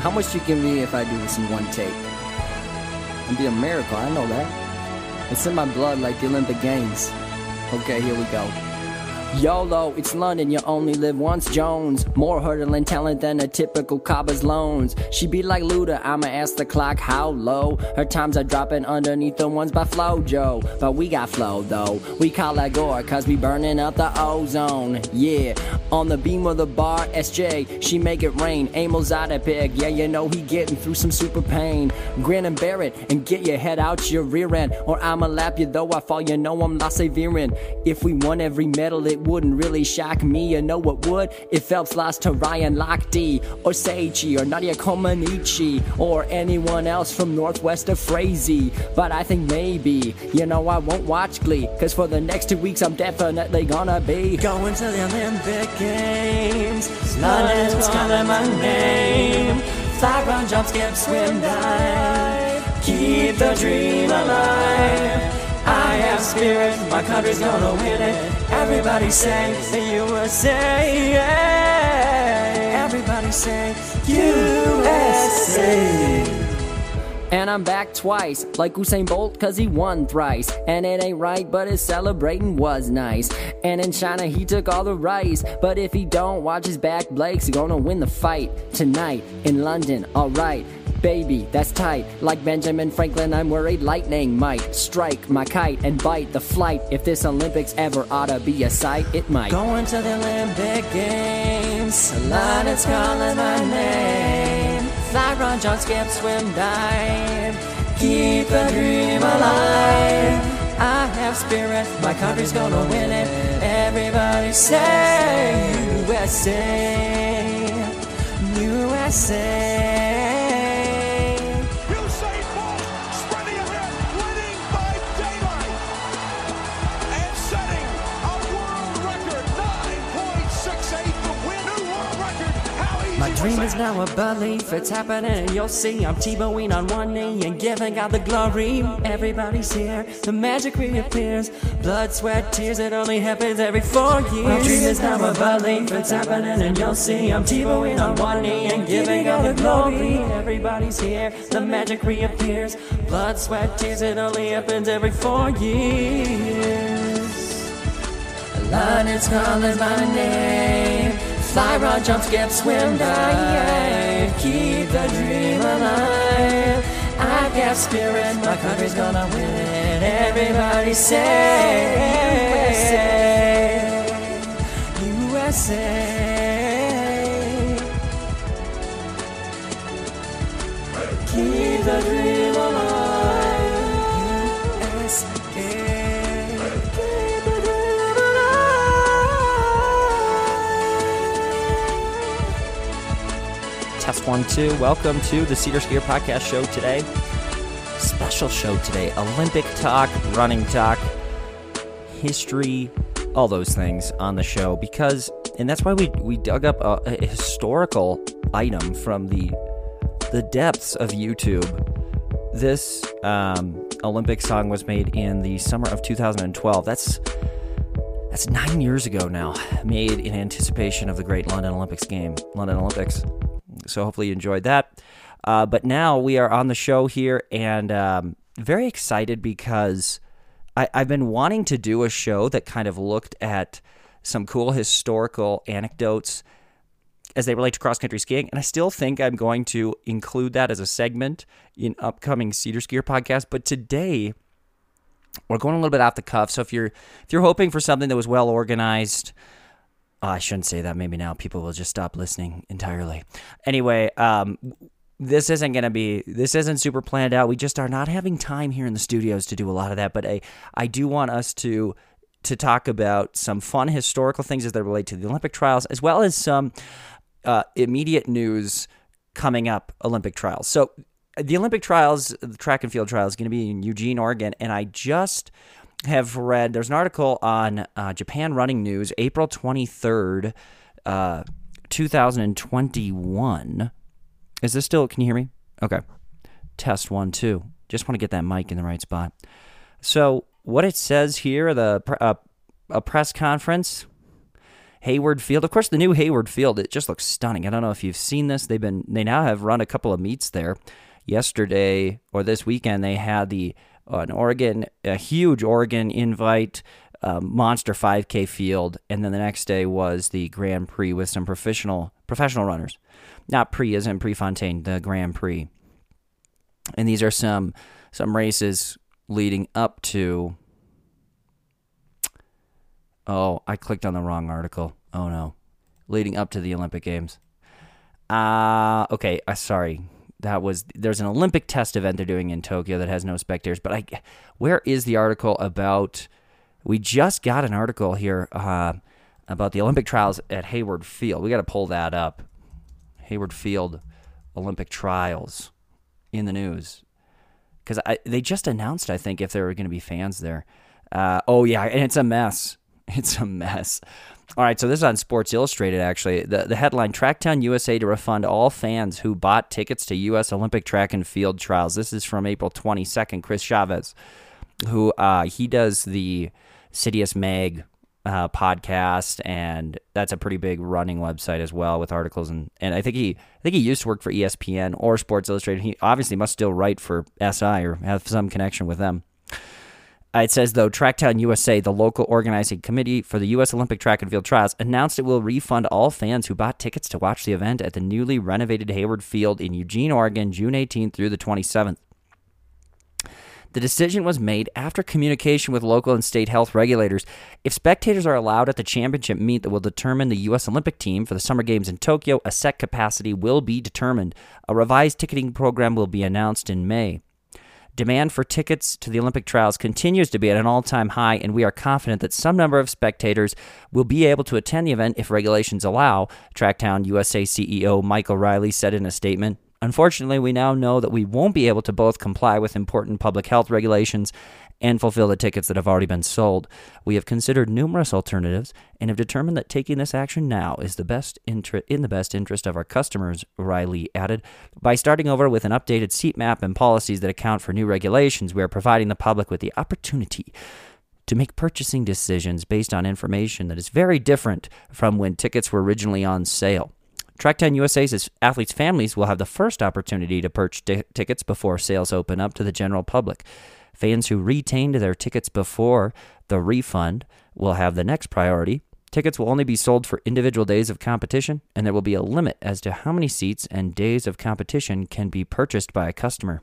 How much you give me if I do this in one take? It'd be a miracle, I know that. It's in my blood like the Olympic Games. Okay, here we go. YOLO, it's London, you only live once, Jones. More hurdling talent than a typical Cabba's loans. She be like Luda, I'ma ask the clock how low. Her times are dropping underneath the ones by Flojo. But we got flow though. We call that gore, cause we burning up the ozone. Yeah, on the beam of the bar, SJ, she make it rain. Emil's out of pick, yeah, you know he getting through some super pain. Grin and bear it, and get your head out your rear end. Or I'ma lap you though I fall, you know I'm persevering. If we won every medal, it wouldn't really shock me. You know what would? If Phelps lost to Ryan Lochte, or Seichi, or Nadia Comaneci, or anyone else from northwest of Frazee. But I think maybe, you know, I won't watch Glee, cause for the next two weeks I'm definitely gonna be Going to the Olympic Games. London's calling my name. Fly, run, jump, skip, swim, dive. Keep the dream alive. Spirit, my country's gonna win it. Everybody say the USA. Everybody say USA. And I'm back twice, like Usain Bolt, cause he won thrice. And it ain't right, but his celebrating was nice. And in China, he took all the rice. But if he don't watch his back, Blake's gonna win the fight tonight in London, alright. Baby, that's tight. Like Benjamin Franklin, I'm worried lightning might strike my kite and bite the flight. If this Olympics ever ought to be a sight, it might. Going to the Olympic Games. London's calling my name. Fly, run, jump, skip, swim, dive. Keep the dream alive. I have spirit, my country's gonna win it. Everybody say USA, USA. Dream is now a belief, it's happening, you'll see. I'm Tebowing on one knee and giving God the glory. Everybody's here, the magic reappears. Blood, sweat, tears, it only happens every four years. My dream is now a belief, it's happening and you'll see. I'm Tebowing on one knee and giving God the glory. Everybody's here, the magic reappears. Blood, sweat, tears, it only happens every four years. London's calling my name. Fly, run, jump, skip, swim, dive. Keep the dream alive. I got spirit, my country's gonna win it. Everybody say USA. Two. Welcome to the Seder Skier Podcast Show today. Special show today. Olympic talk, running talk, history, all those things on the show because, and that's why we, we dug up a, a historical item from the the depths of YouTube. This um, Olympic song was made in the summer of 2012. That's that's nine years ago now. Made in anticipation of the great London Olympics game, London Olympics. So hopefully you enjoyed that. Uh, but now we are on the show here and um, very excited because I, I've been wanting to do a show that kind of looked at some cool historical anecdotes as they relate to cross country skiing. And I still think I'm going to include that as a segment in upcoming Seder Skier podcast. But today, we're going a little bit off the cuff. So if you're if you're hoping for something that was well organized, oh, I shouldn't say that. Maybe now people will just stop listening entirely. Anyway, um, this isn't going to be this isn't super planned out. We just are not having time here in the studios to do a lot of that. But I I do want us to to talk about some fun historical things as they relate to the Olympic trials, as well as some uh, immediate news coming up Olympic trials. So the Olympic trials, the track and field trials, is going to be in Eugene, Oregon, and I just have read. There's an article on uh, Japan Running News, April 23rd, uh, 2021. Is this still? Can you hear me? Okay. Test one, two. Just want to get that mic in the right spot. So what it says here, the uh, a press conference Hayward Field. Of course, the new Hayward Field it just looks stunning. I don't know if you've seen this. They've been they now have run a couple of meets there. Yesterday or this weekend, they had the an Oregon a huge Oregon invite um, monster 5K field, and then the next day was the Grand Prix with some professional professional runners. Not Prix isn't Prefontaine, the Grand Prix. And these are some some races leading up to. Oh, I clicked on the wrong article. Oh no, leading up to the Olympic Games. Uh okay. Uh, sorry, that was there's an Olympic test event they're doing in Tokyo that has no spectators. But I, where is the article about? We just got an article here uh, about the Olympic trials at Hayward Field. We got to pull that up. Hayward Field Olympic trials in the news because they just announced, I think, if there were going to be fans there. Uh, oh yeah, and it's a mess. It's a mess. All right, so this is on Sports Illustrated. Actually, the the headline: Tracktown USA to refund all fans who bought tickets to U.S. Olympic track and field trials. This is from April twenty second. Chris Chavez, who uh, he does the Citius Mag uh, podcast, and that's a pretty big running website as well with articles and and I think he I think he used to work for ESPN or Sports Illustrated. He obviously must still write for SI or have some connection with them. Uh, it says though Tracktown USA, the local organizing committee for the U.S. Olympic Track and Field Trials, announced it will refund all fans who bought tickets to watch the event at the newly renovated Hayward Field in Eugene, Oregon, June 18th through the 27th. The decision was made after communication with local and state health regulators. If spectators are allowed at the championship meet that will determine the U.S. Olympic team for the Summer Games in Tokyo, a set capacity will be determined. A revised ticketing program will be announced in May. Demand for tickets to the Olympic trials continues to be at an all time high, and we are confident that some number of spectators will be able to attend the event if regulations allow, Tracktown USA CEO Michael Riley said in a statement. Unfortunately, we now know that we won't be able to both comply with important public health regulations and fulfill the tickets that have already been sold. We have considered numerous alternatives and have determined that taking this action now is the best inter- in the best interest of our customers, Riley added. By starting over with an updated seat map and policies that account for new regulations, we are providing the public with the opportunity to make purchasing decisions based on information that is very different from when tickets were originally on sale. Tracktown USA's athletes' families will have the first opportunity to purchase t- tickets before sales open up to the general public. Fans who retained their tickets before the refund will have the next priority. Tickets will only be sold for individual days of competition, and there will be a limit as to how many seats and days of competition can be purchased by a customer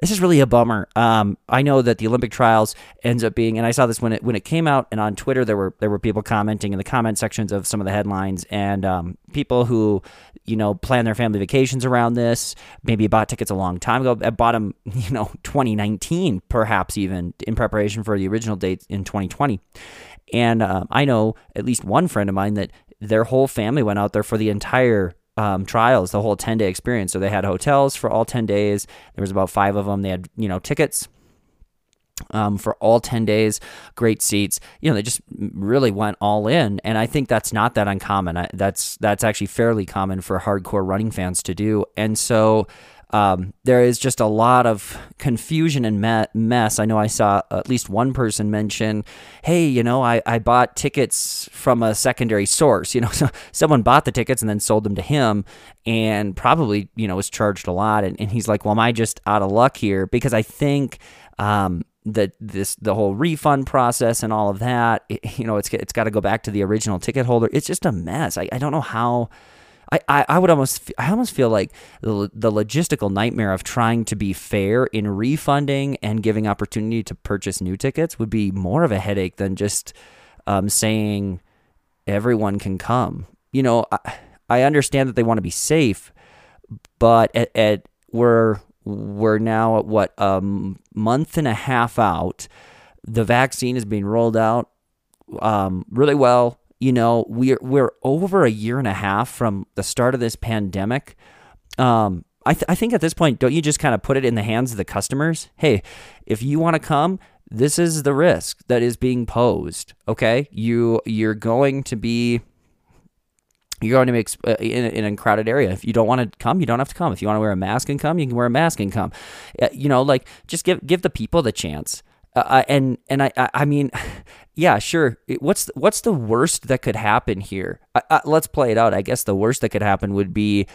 this is really a bummer. Um, I know that the Olympic trials ends up being, and I saw this when it when it came out, and on Twitter there were there were people commenting in the comment sections of some of the headlines, and um, people who you know plan their family vacations around this, maybe bought tickets a long time ago, bought them, you know, 2019, perhaps even in preparation for the original date in 2020. And um, I know at least one friend of mine that their whole family went out there for the entire um, trials, the whole 10 day experience. So they had hotels for all 10 days. There was about five of them. They had, you know, tickets um, for all 10 days, great seats. You know, they just really went all in. And I think that's not that uncommon. I, that's, that's actually fairly common for hardcore running fans to do. And so, um, there is just a lot of confusion and me- mess. I know I saw at least one person mention, hey, you know, I, I bought tickets from a secondary source. You know, so someone bought the tickets and then sold them to him and probably, you know, was charged a lot. And, and he's like, well, am I just out of luck here? Because I think. Um, that this the whole refund process and all of that it, you know it's it's got to go back to the original ticket holder it's just a mess i, I don't know how I, I, I would almost I almost feel like the, the logistical nightmare of trying to be fair in refunding and giving opportunity to purchase new tickets would be more of a headache than just um, saying everyone can come. You know, I, I understand that they want to be safe, but at, at we're we're now at what a month and a half out. The vaccine is being rolled out um, really well you know, we're we're over a year and a half from the start of this pandemic. Um, I, th- I think at this point, don't you just kind of put it in the hands of the customers? Hey, if you want to come, this is the risk that is being posed. Okay, you you're going to be you're going to be uh, in, in a crowded area. If you don't want to come, you don't have to come. If you want to wear a mask and come, you can wear a mask and come. Uh, you know, like just give give the people the chance Uh, and and I, I mean, yeah, sure. What's what's the worst that could happen here? I, I, let's play it out. I guess the worst that could happen would be,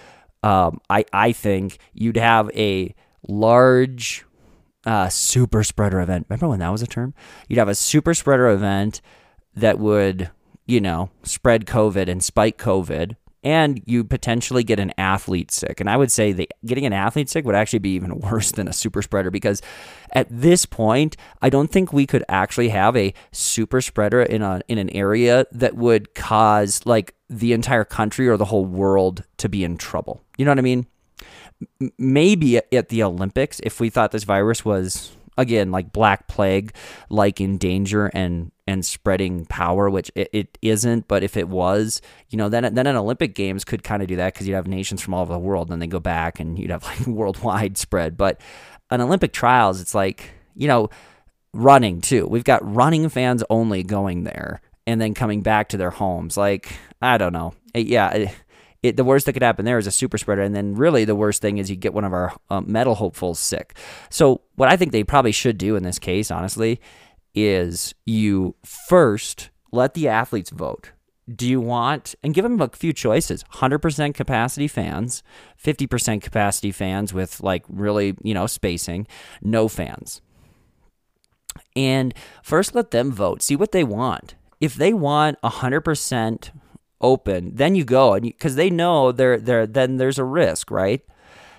um, I I think you'd have a large uh, super spreader event. Remember when that was a term? You'd have a super spreader event that would, you know, spread COVID and spike COVID, and you potentially get an athlete sick. And I would say that getting an athlete sick would actually be even worse than a super spreader because at this point, I don't think we could actually have a super spreader in a in an area that would cause like the entire country or the whole world to be in trouble. You know what I mean? Maybe at- at the Olympics, if we thought this virus was again like black plague, like in danger and and spreading power, which it, it isn't. But if it was, you know, then then an Olympic Games could kind of do that because you'd have nations from all over the world, and then they go back and you'd have like worldwide spread. But an Olympic trials, it's like you know, running too. We've got running fans only going there and then coming back to their homes. Like I don't know. Yeah. It, the worst that could happen there is a super spreader, and then really the worst thing is you get one of our um, medal hopefuls sick. So what I think they probably should do in this case, honestly, is you first let the athletes vote. Do you want and give them a few choices? 100% capacity fans, 50% capacity fans with like really, you know, spacing, no fans. And first let them vote, see what they want. If they want 100% open, then you go and because they know there there then there's a risk, right?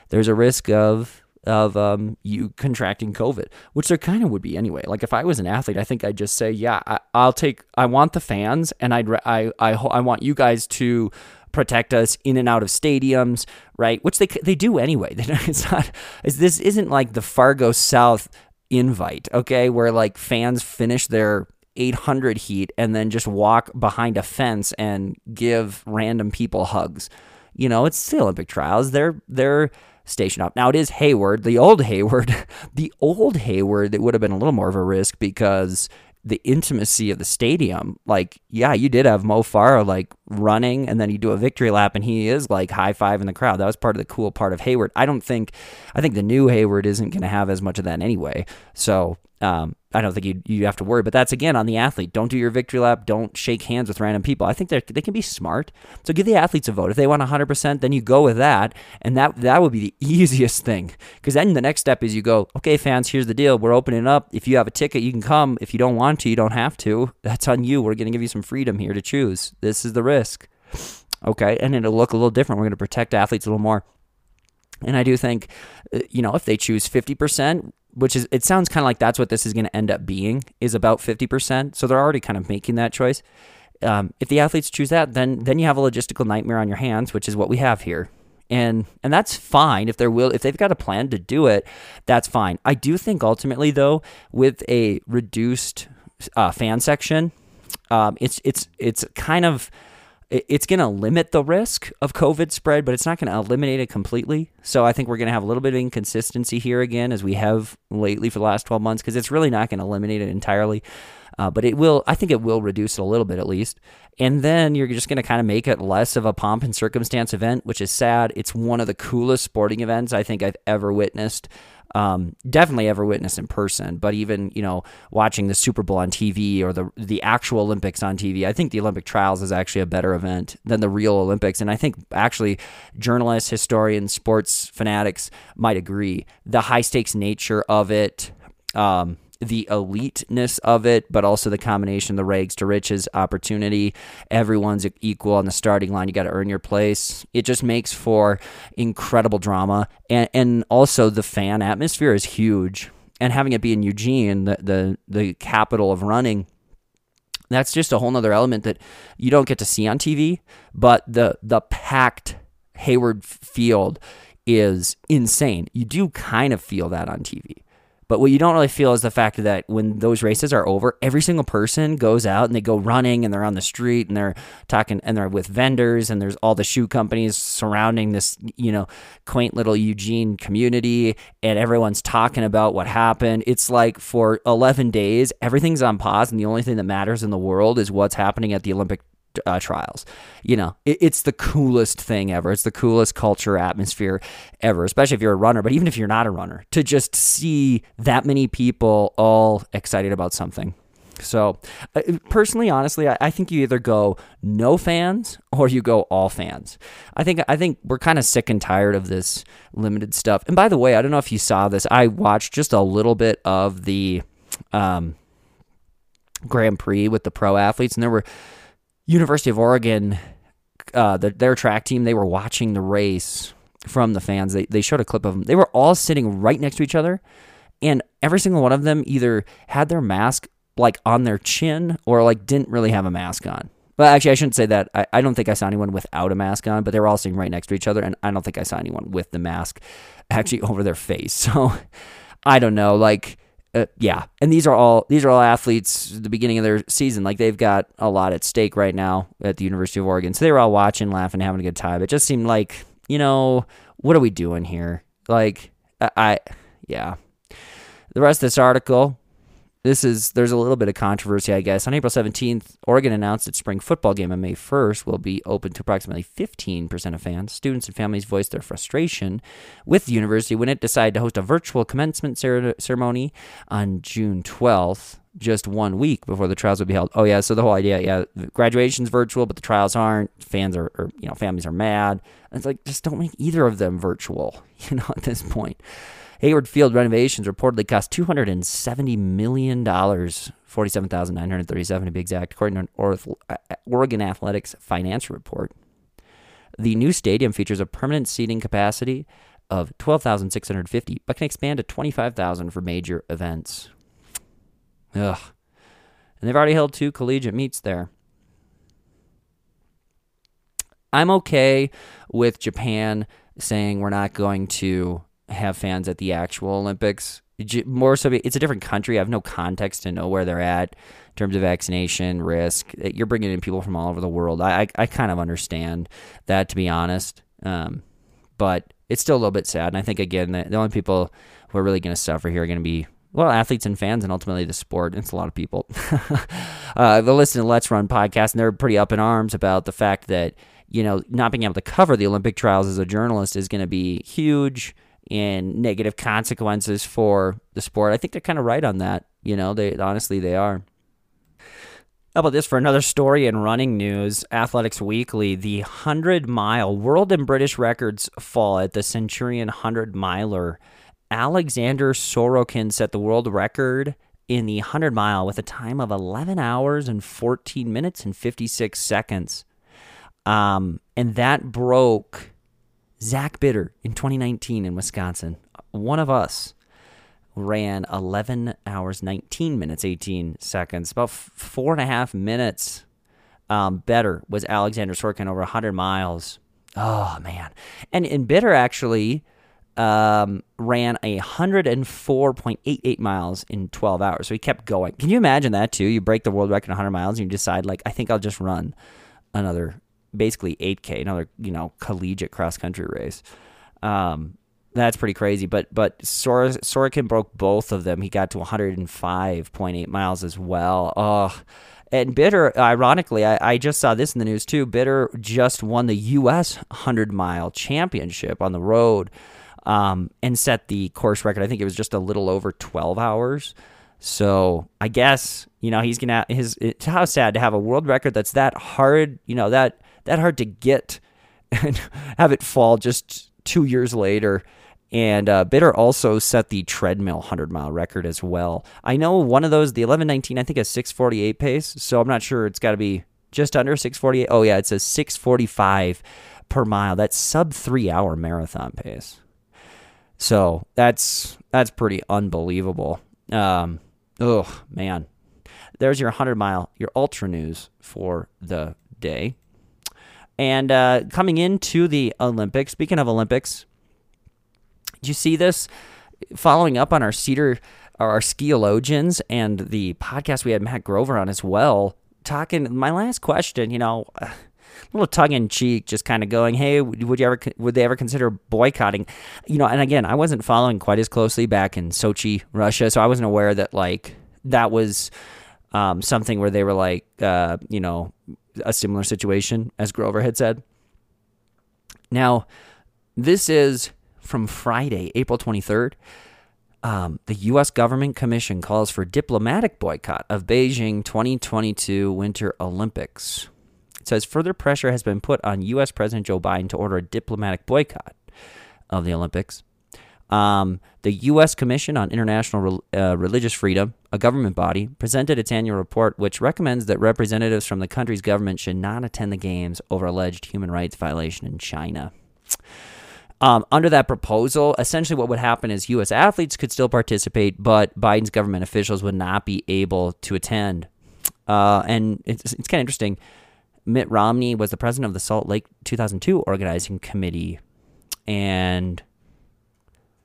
There's a risk of of um, you contracting COVID, which there kind of would be anyway. Like if I was an athlete, I think I'd just say, yeah, I, I'll take. I want the fans, and I'd I I I want you guys to protect us in and out of stadiums, right? Which they they do anyway. It's not. This isn't like the Fargo South invite, okay, where like fans finish their 800 heat and then just walk behind a fence and give random people hugs. You know, it's the Olympic trials. They're they're stationed up. Now it is Hayward, the old Hayward, the old Hayward that would have been a little more of a risk because the intimacy of the stadium. Like, yeah, you did have Mo Farah like running and then you do a victory lap and he is like high five in the crowd. That was part of the cool part of Hayward. I don't think I think the new Hayward isn't gonna have as much of that anyway. So um, I don't think you you have to worry. But that's again on the athlete. Don't do your victory lap. Don't shake hands with random people. I think they they can be smart. So give the athletes a vote. If they want 100%, then you go with that, and that that would be the easiest thing. Because then the next step is you go, okay, fans, here's the deal. We're opening up. If you have a ticket, you can come. If you don't want to, you don't have to. That's on you. We're gonna give you some freedom here to choose. This is the risk. Okay, and it'll look a little different. We're gonna protect athletes a little more. And I do think, uh, you know, if they choose 50%, which is, it sounds kind of like that's what this is going to end up being, is about 50%. So they're already kind of making that choice. Um, if the athletes choose that, then then you have a logistical nightmare on your hands, which is what we have here. And and that's fine if they're will if they've got a plan to do it, that's fine. I do think ultimately though, with a reduced uh, fan section, um, it's it's it's kind of it's going to limit the risk of COVID spread, but it's not going to eliminate it completely. So I think we're going to have a little bit of inconsistency here again, as we have lately for the last 12 months, because it's really not going to eliminate it entirely. Uh, but it will, I think it will reduce it a little bit at least. And then you're just going to kind of make it less of a pomp and circumstance event, which is sad. It's one of the coolest sporting events I think I've ever witnessed um, definitely ever witnessed in person, but even you know watching the Super Bowl on TV or the the actual Olympics on TV, I think the Olympic trials is actually a better event than the real Olympics, and I think actually journalists, historians, sports fanatics might agree the high stakes nature of it. Um, the eliteness of it, but also the combination, the rags to riches opportunity. Everyone's equal on the starting line. You got to earn your place. It just makes for incredible drama, and and also the fan atmosphere is huge. And having it be in Eugene, the the, the capital of running, that's just a whole nother element that you don't get to see on TV. But the the packed Hayward Field is insane. You do kind of feel that on TV. But what you don't really feel is the fact that when those races are over, every single person goes out and they go running and they're on the street and they're talking and they're with vendors and there's all the shoe companies surrounding this, you know, quaint little Eugene community and everyone's talking about what happened. It's like for 11 days, everything's on pause and the only thing that matters in the world is what's happening at the Olympic uh, trials. You know, it, it's the coolest thing ever. It's the coolest culture atmosphere ever, especially if you're a runner. But even if you're not a runner, to just see that many people all excited about something. So, uh, personally, honestly, I, I think you either go no fans or you go all fans. I think I think we're kind of sick and tired of this limited stuff. And by the way, I don't know if you saw this. I watched just a little bit of the um, Grand Prix with the pro athletes, and there were University of Oregon, uh, the, their track team. They were watching the race from the fans. They they showed a clip of them. They were all sitting right next to each other, and every single one of them either had their mask like on their chin or like didn't really have a mask on. Well, actually, I shouldn't say that. I, I don't think I saw anyone without a mask on, but they were all sitting right next to each other, and I don't think I saw anyone with the mask actually over their face. So I don't know. Like uh, yeah, and these are all these are all athletes at the beginning of their season. Like they've got a lot at stake right now at the University of Oregon. So they were all watching, laughing, having a good time. It just seemed like you know what are we doing here? Like I, I yeah. The rest of this article this is there's a little bit of controversy, I guess. On April 17th, Oregon announced its spring football game on May 1st will be open to approximately 15% of fans. Students and families voiced their frustration with the university when it decided to host a virtual commencement ceremony on June 12th, just one week before the trials would be held. Oh yeah, so the whole idea, yeah, graduation's virtual, but the trials aren't. Fans are, or, you know, families are mad. it's like just don't make either of them virtual, you know, at this point. Hayward Field renovations reportedly cost $270 million, 47937 to be exact, according to an uh, Oregon Athletics finance report. The new stadium features a permanent seating capacity of 12,650, but can expand to 25,000 for major events. Ugh. And they've already held two collegiate meets there. I'm okay with Japan saying we're not going to have fans at the actual Olympics. More so, it's a different country. I have no context to know where they're at in terms of vaccination risk. You're bringing in people from all over the world. I, I, kind of understand that, to be honest. Um, but it's still a little bit sad. And I think, again, the, the only people who are really going to suffer here are going to be well, athletes and fans, and ultimately the sport. It's a lot of people. uh, they listen to Let's Run podcast, and they're pretty up in arms about the fact that you know not being able to cover the Olympic trials as a journalist is going to be huge and negative consequences for the sport. I think they're kind of right on that. You know, they honestly they are. How about this for another story in running news? Athletics Weekly, the 100 mile world and British records fall at the Centurion 100 miler. Alexander Sorokin set the world record in the 100 mile with a time of 11 hours and 14 minutes and 56 seconds. Um, and that broke Zach Bitter in 2019 in Wisconsin, one of us, ran 11 hours, 19 minutes, 18 seconds, about four and a half minutes um, better was Alexander Sorokin over 100 miles. Oh, man. And, and Bitter actually um, ran a 104.88 miles in 12 hours. So he kept going. Can you imagine that too? You break the world record 100 miles and you decide, like, I think I'll just run another basically 8K, another you know collegiate cross country race. Um, that's pretty crazy. But but Sor- Sorokin broke both of them. He got to 105.8 miles as well. Oh, and Bitter, ironically, I, I just saw this in the news too. Bitter just won the U.S. 100 mile championship on the road um, and set the course record. I think it was just a little over 12 hours. So I guess you know he's gonna his. It's how sad to have a world record that's that hard. You know that that hard to get and have it fall just two years later. And uh, Bitter also set the treadmill 100 mile record as well. I know one of those, the 1119, I think a 648 pace. So I'm not sure it's got to be just under 648. Oh, yeah, it says 645 per mile. That's sub three hour marathon pace. So that's that's pretty unbelievable. Um, oh man, there's your 100 mile, your ultra news for the day. And uh, coming into the Olympics, speaking of Olympics, did you see this? Following up on our Seder, our skiologians, and the podcast we had Matt Grover on as well, talking. My last question, you know, a little tongue in cheek, just kind of going, "Hey, would you ever would they ever consider boycotting?" You know, and again, I wasn't following quite as closely back in Sochi, Russia, so I wasn't aware that like that was um, something where they were like, uh, you know, a similar situation as Grover had said. Now, this is from Friday, April 23rd. Um, the U.S. government commission calls for diplomatic boycott of Beijing 2022 Winter Olympics. It says further pressure has been put on U.S. President Joe Biden to order a diplomatic boycott of the Olympics. Um, the U.S. Commission on International uh, Religious Freedom, a government body, presented its annual report, which recommends that representatives from the country's government should not attend the Games over alleged human rights violation in China. Um, under that proposal, essentially what would happen is U.S. athletes could still participate, but Biden's government officials would not be able to attend. Uh, and it's, it's kind of interesting. Mitt Romney was the president of the Salt Lake 2002 organizing committee, and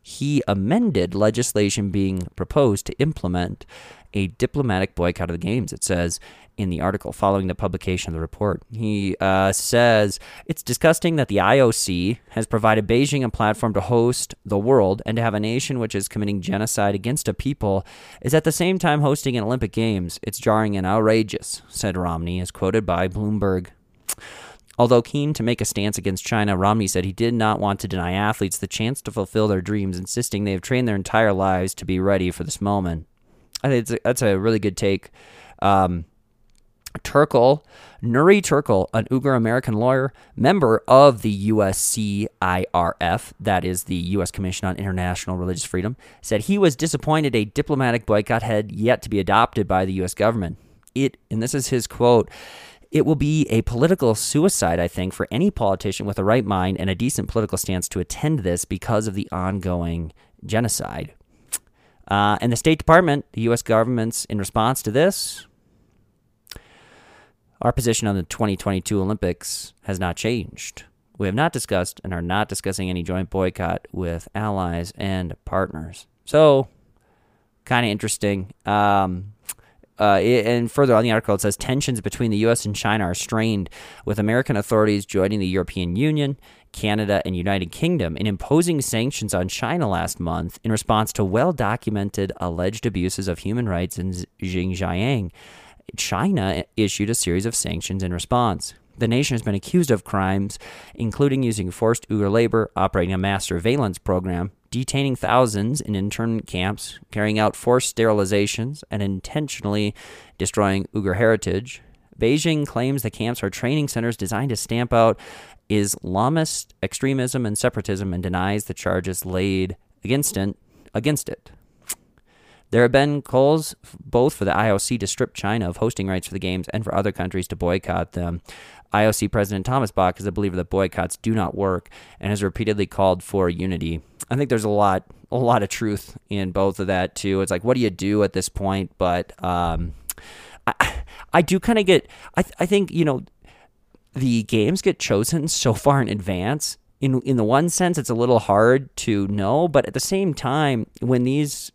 he amended legislation being proposed to implement a diplomatic boycott of the games. It says in the article following the publication of the report. He uh, says it's disgusting that the IOC has provided Beijing a platform to host the world and to have a nation which is committing genocide against a people is at the same time hosting an Olympic Games. It's jarring and outrageous, said Romney, as quoted by Bloomberg. Although keen to make a stance against China, Romney said he did not want to deny athletes the chance to fulfill their dreams, insisting they have trained their entire lives to be ready for this moment. I think that's a really good take. Um, Turkel, Nury Turkel, an Uyghur American lawyer, member of the USCIRF, that is the U.S. Commission on International Religious Freedom, said he was disappointed a diplomatic boycott had yet to be adopted by the U.S. government. It, and this is his quote, it will be a political suicide, I think, for any politician with a right mind and a decent political stance to attend this because of the ongoing genocide. Uh, and the State Department, the U.S. government's in response to this, our position on the 2022 Olympics has not changed. We have not discussed and are not discussing any joint boycott with allies and partners. So, kind of interesting. Um, uh, and further on the article, it says tensions between the U.S. and China are strained, with American authorities joining the European Union, Canada, and United Kingdom in imposing sanctions on China last month in response to well documented alleged abuses of human rights in Xinjiang. China issued a series of sanctions in response. The nation has been accused of crimes, including using forced Uyghur labor, operating a mass surveillance program, detaining thousands in internment camps, carrying out forced sterilizations, and intentionally destroying Uyghur heritage. Beijing claims the camps are training centers designed to stamp out Islamist extremism and separatism and denies the charges laid against it. Against it. There have been calls both for the IOC to strip China of hosting rights for the games and for other countries to boycott them. IOC President Thomas Bach is a believer that boycotts do not work and has repeatedly called for unity. I think there's a lot a lot of truth in both of that too. It's like what do you do at this point? But um, I I do kind of get I I think you know the games get chosen so far in advance. In in the one sense, it's a little hard to know, but at the same time, when these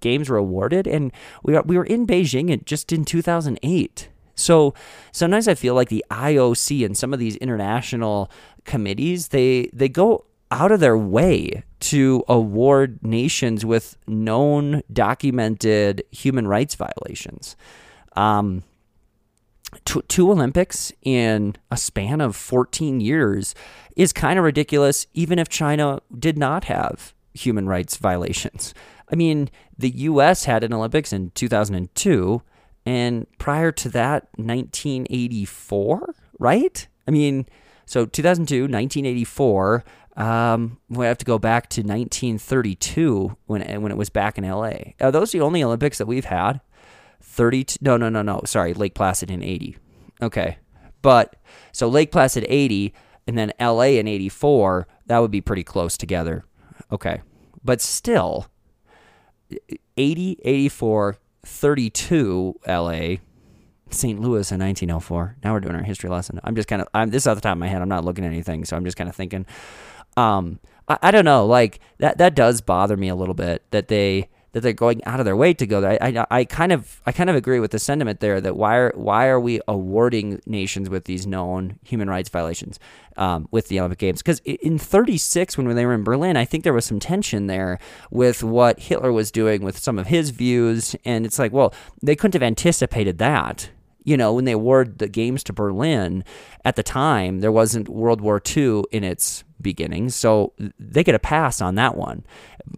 games were awarded, and we were, we were in Beijing just in 2008. So sometimes I feel like the IOC and some of these international committees they they go out of their way to award nations with known documented human rights violations. Um, two, two Olympics in a span of 14 years is kind of ridiculous, even if China did not have human rights violations. I mean, the U.S. had an Olympics in 2002, and prior to that, 1984, right? I mean, so 2002, 1984. Um, we have to go back to 1932 when when it was back in LA. Are those the only Olympics that we've had? 32? No, no, no, no. Sorry, Lake Placid in 80. Okay, but so Lake Placid 80 and then LA in 84. That would be pretty close together. Okay, but still, 80, 84, 32 LA, St. Louis in 1904. Now we're doing our history lesson. I'm just kind of, I'm this is off the top of my head. I'm not looking at anything, so I'm just kind of thinking. Um, I, I don't know, like that that does bother me a little bit that they that they're going out of their way to go there. I, I, I kind of I kind of agree with the sentiment there that why are why are we awarding nations with these known human rights violations um, with the Olympic Games? Because in '36 when they were in Berlin, I think there was some tension there with what Hitler was doing with some of his views, and it's like, well, they couldn't have anticipated that. You know, when they award the games to Berlin, at the time there wasn't World War II in its beginnings, so they get a pass on that one.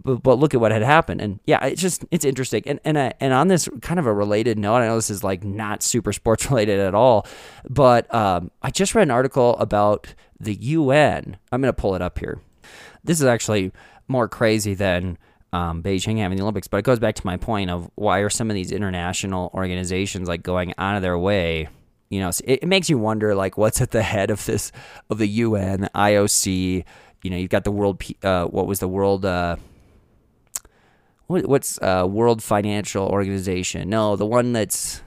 But, but look at what had happened, and yeah, it's just it's interesting. And and uh, and on this kind of a related note, I know this is like not super sports related at all, but um, I just read an article about the UN. I'm going to pull it up here. This is actually more crazy than um, Beijing having the Olympics, but it goes back to my point of why are some of these international organizations like going out of their way? You know, it, it makes you wonder like what's at the head of this of the UN, the IOC. You know, you've got the world. Uh, what was the world? Uh, what, what's uh, World Financial Organization? No, the one that's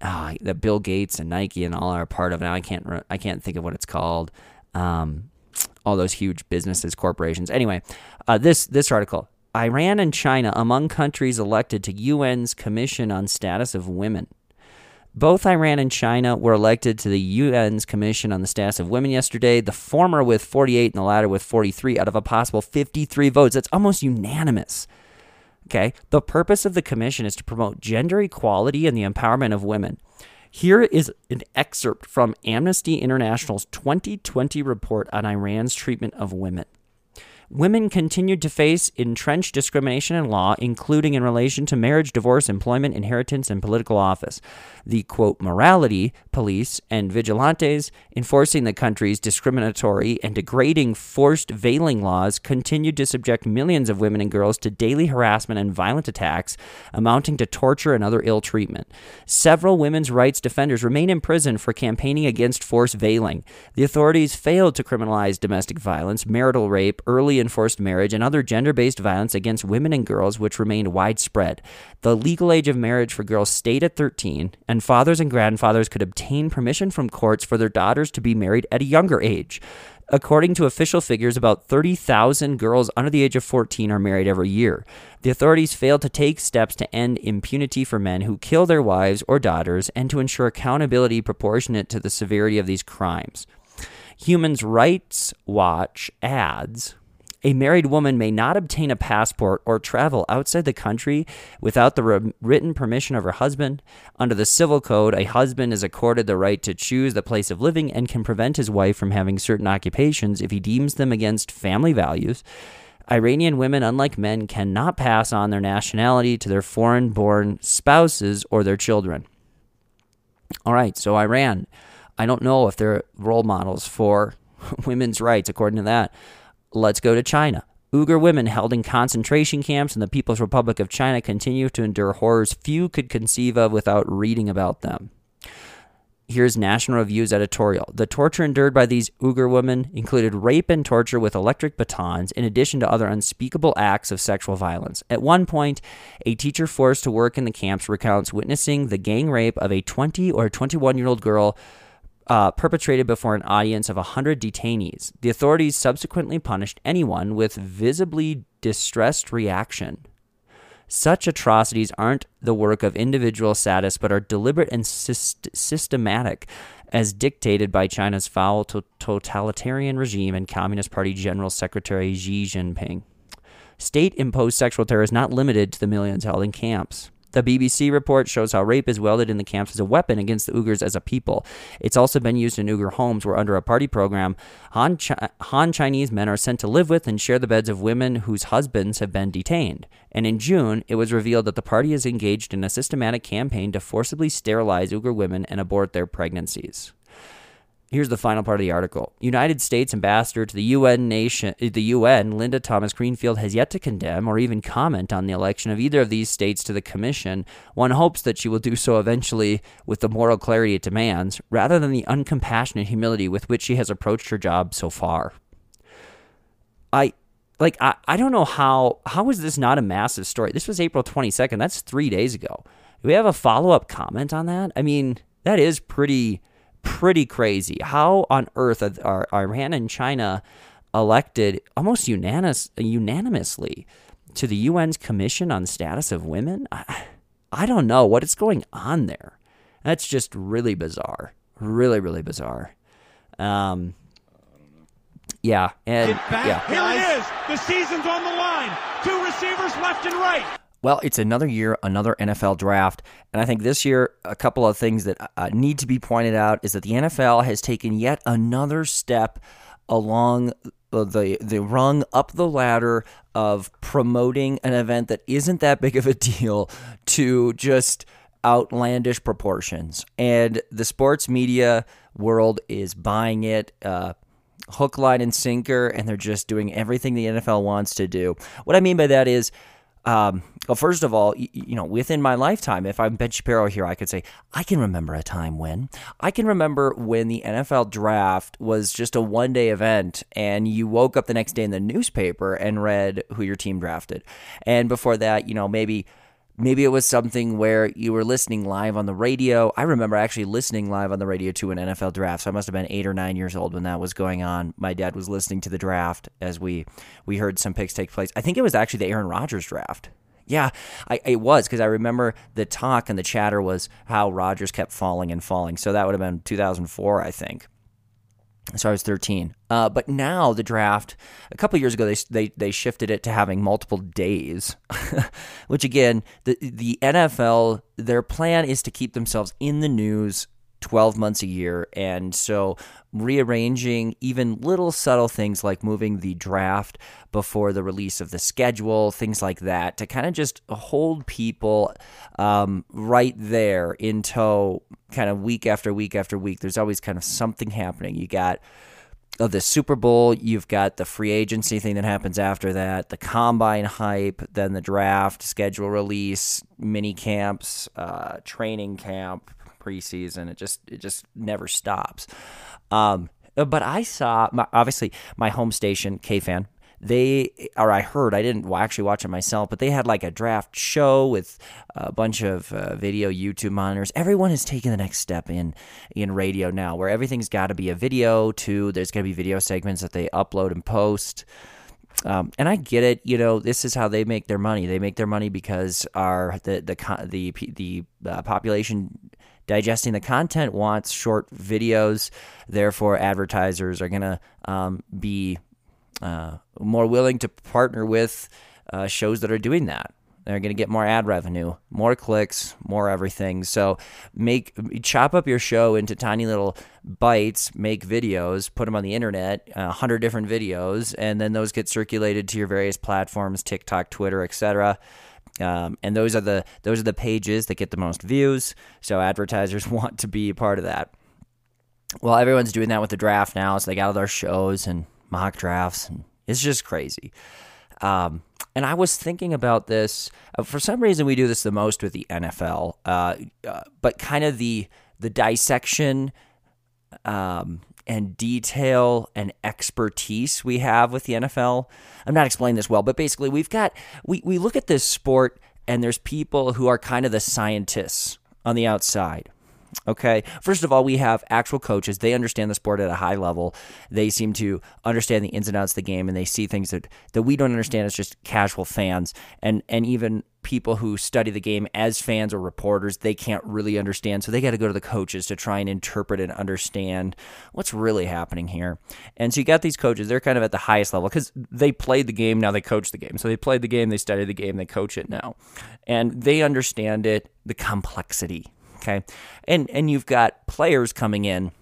uh, that Bill Gates and Nike and all are part of. Now I can't I can't think of what it's called. Um, all those huge businesses, corporations. Anyway, uh, this this article: Iran and China among countries elected to UN's Commission on Status of Women. Both Iran and China were elected to the UN's Commission on the Status of Women yesterday, the former with 48 and the latter with 43 out of a possible 53 votes. That's almost unanimous. Okay. The purpose of the commission is to promote gender equality and the empowerment of women. Here is an excerpt from Amnesty International's 2020 report on Iran's treatment of women women continued to face entrenched discrimination in law, including in relation to marriage, divorce, employment, inheritance, and political office. The quote, morality police and vigilantes enforcing the country's discriminatory and degrading forced veiling laws continued to subject millions of women and girls to daily harassment and violent attacks, amounting to torture and other ill treatment. Several women's rights defenders remain in prison for campaigning against forced veiling. The authorities failed to criminalize domestic violence, marital rape, early enforced marriage, and other gender based violence against women and girls, which remained widespread. The legal age of marriage for girls stayed at 13, and fathers and grandfathers could obtain permission from courts for their daughters to be married at a younger age. According to official figures, about 30,000 girls under the age of 14 are married every year. The authorities failed to take steps to end impunity for men who kill their wives or daughters and to ensure accountability proportionate to the severity of these crimes. Human Rights Watch adds a married woman may not obtain a passport or travel outside the country without the re- written permission of her husband. Under the civil code, a husband is accorded the right to choose the place of living and can prevent his wife from having certain occupations if he deems them against family values. Iranian women, unlike men, cannot pass on their nationality to their foreign born spouses or their children. All right, so Iran, I don't know if they're role models for women's rights, according to that. Let's go to China. Uyghur women held in concentration camps in the People's Republic of China continue to endure horrors few could conceive of without reading about them. Here's National Review's editorial. The torture endured by these Uyghur women included rape and torture with electric batons, in addition to other unspeakable acts of sexual violence. At one point, a teacher forced to work in the camps recounts witnessing the gang rape of a 20 or 21 year old girl uh, perpetrated before an audience of 100 detainees. The authorities subsequently punished anyone with visibly distressed reaction. Such atrocities aren't the work of individual sadists, but are deliberate and syst- systematic, as dictated by China's foul to- totalitarian regime and Communist Party General Secretary Xi Jinping. State imposed sexual terror is not limited to the millions held in camps. The BBC report shows how rape is welded in the camps as a weapon against the Uyghurs as a people. It's also been used in Uyghur homes where, under a party program, Han, Chi- Han Chinese men are sent to live with and share the beds of women whose husbands have been detained. And in June, it was revealed that the party is engaged in a systematic campaign to forcibly sterilize Uyghur women and abort their pregnancies. Here's the final part of the article. United States Ambassador to the UN nation, eh, the UN, Linda Thomas Greenfield, has yet to condemn or even comment on the election of either of these states to the commission. One hopes that she will do so eventually with the moral clarity it demands, rather than the uncompassionate humility with which she has approached her job so far. I like I, I don't know how how is this not a massive story? This was April 22nd. That's 3 days ago. Do we have a follow-up comment on that? I mean, that is pretty pretty crazy. How on earth are Iran and China elected almost unanimous, unanimously to the UN's Commission on Status of Women? I, I don't know what is going on there. That's just really bizarre. Really, really bizarre. Um, yeah, and yeah. Here it is. The season's on the line. Two receivers left and right. Well, it's another year, another NFL draft. And I think this year, a couple of things that uh, need to be pointed out is that the NFL has taken yet another step along the the rung up the ladder of promoting an event that isn't that big of a deal to just outlandish proportions. And the sports media world is buying it. Uh, hook, line, and sinker, and they're just doing everything the NFL wants to do. What I mean by that is um, well, first of all, you, you, know, within my lifetime, if I'm Ben Shapiro here, I could say I can remember a time when I can remember when the NFL draft was just a one day event, and you woke up the next day in the newspaper and read who your team drafted. And before that, you know, maybe Maybe it was something where you were listening live on the radio. I remember actually listening live on the radio to an NFL draft. So I must have been eight or nine years old when that was going on. My dad was listening to the draft as we we heard some picks take place. I think it was actually the Aaron Rodgers draft. Yeah, I, it was because I remember the talk and the chatter was how Rodgers kept falling and falling. So that would have been 2004, I think. So I was 13. Uh, but now the draft, a couple years ago, they, they they shifted it to having multiple days, which again, the the NFL, their plan is to keep themselves in the news 12 months a year. And so rearranging even little subtle things like moving the draft before the release of the schedule, things like that, to kind of just hold people um, right there in tow, kind of week after week after week. There's always kind of something happening. You got of the Super Bowl, you've got the free agency thing that happens after that, the combine hype, then the draft, schedule release, mini camps, uh, training camp, preseason. It just it just never stops. Um, but I saw my, obviously my home station KFan. They or I heard I didn't actually watch it myself, but they had like a draft show with a bunch of uh, video YouTube monitors. Everyone is taking the next step in in radio now, where everything's got to be a video. Too, there's going to be video segments that they upload and post. Um, and I get it. You know, this is how they make their money. They make their money because our the the the the uh, population digesting the content wants short videos. Therefore, advertisers are going to um, be uh, more willing to partner with uh, shows that are doing that. They're going to get more ad revenue, more clicks, more everything. So make chop up your show into tiny little bites, make videos, put them on the internet, a hundred different videos, and then those get circulated to your various platforms, TikTok, Twitter, etc. Um, and those are the those are the pages that get the most views. So advertisers want to be a part of that. Well, everyone's doing that with the draft now. So they got all their shows and mock drafts, and it's just crazy. Um, and I was thinking about this. Uh, for some reason, we do this the most with the NFL, uh, uh, but kind of the the dissection um, and detail and expertise we have with the NFL. I'm not explaining this well, but basically we've got we, we look at this sport and there's people who are kind of the scientists on the outside. Okay. First of all, we have actual coaches. They understand the sport at a high level. They seem to understand the ins and outs of the game and they see things that, that we don't understand as just casual fans. And and even people who study the game as fans or reporters, they can't really understand. So they got to go to the coaches to try and interpret and understand what's really happening here. And so you got these coaches, they're kind of at the highest level because they played the game, now they coach the game. So they played the game, they studied the game, they coach it now. And they understand it, the complexity Okay. And and you've got players coming in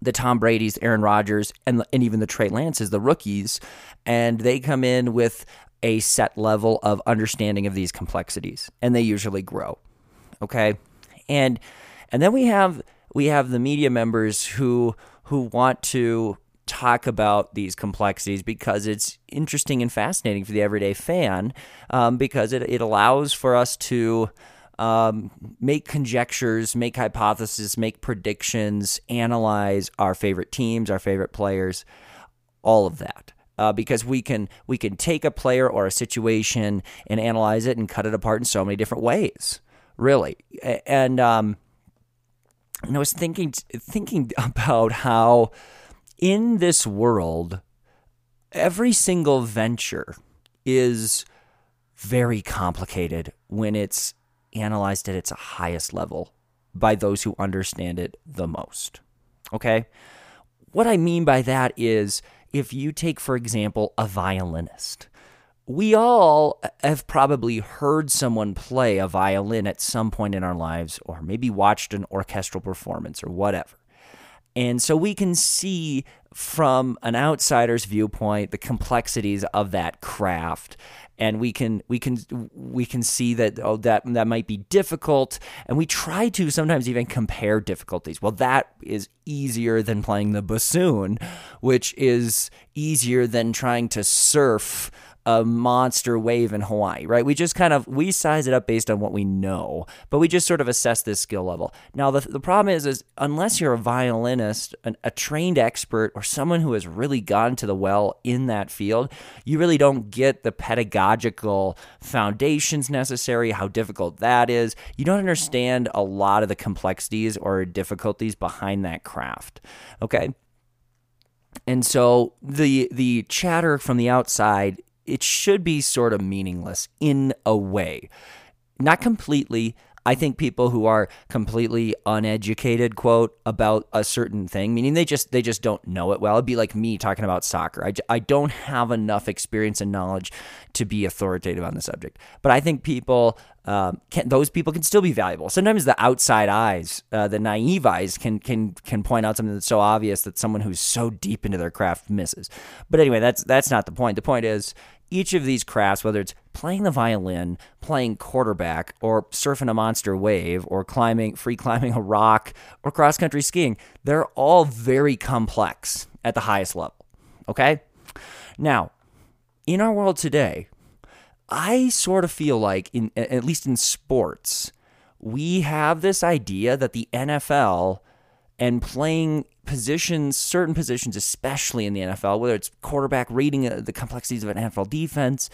the Tom Brady's, Aaron Rodgers, and and even the Trey Lances, the rookies, and they come in with a set level of understanding of these complexities, and they usually grow. Okay, and and then we have we have the media members who who want to talk about these complexities because it's interesting and fascinating for the everyday fan um, because it, it allows for us to um, make conjectures, make hypotheses, make predictions, analyze our favorite teams, our favorite players, all of that. Uh, because we can we can take a player or a situation and analyze it and cut it apart in so many different ways, really. And um, and I was thinking thinking about how in this world, every single venture is very complicated when it's analyzed at its highest level by those who understand it the most. Okay? What I mean by that is if you take, for example, a violinist, we all have probably heard someone play a violin at some point in our lives, or maybe watched an orchestral performance or whatever. And so we can see from an outsider's viewpoint the complexities of that craft and we can we can we can see that oh that that might be difficult. And we try to sometimes even compare difficulties. Well that is easier than playing the bassoon which is easier than trying to surf a monster wave in Hawaii, right? We just kind of we size it up based on what we know, but we just sort of assess this skill level. Now the, the problem is is unless you're a violinist, an, a trained expert or someone who has really gone to the well in that field, you really don't get the pedagogical foundations necessary, how difficult that is. You don't understand a lot of the complexities or difficulties behind that craft. Okay? And so the the chatter from the outside it should be sort of meaningless in a way. Not completely. I think people who are completely uneducated, quote, about a certain thing, meaning they just they just don't know it well. It'd be like me talking about soccer. I, I don't have enough experience and knowledge to be authoritative on the subject. But I think people um, can, those people can still be valuable. Sometimes the outside eyes, uh, the naive eyes, can can can point out something that's so obvious that someone who's so deep into their craft misses. But anyway, that's that's not the point. The point is each of these crafts, whether it's playing the violin, playing quarterback, or surfing a monster wave, or climbing, free climbing a rock, or cross country skiing, they're all very complex at the highest level. Okay? Now, in our world today, I sort of feel like, in at least in sports, we have this idea that the NFL and playing positions, certain positions, especially in the NFL, whether it's quarterback, reading uh, the complexities of an NFL defense,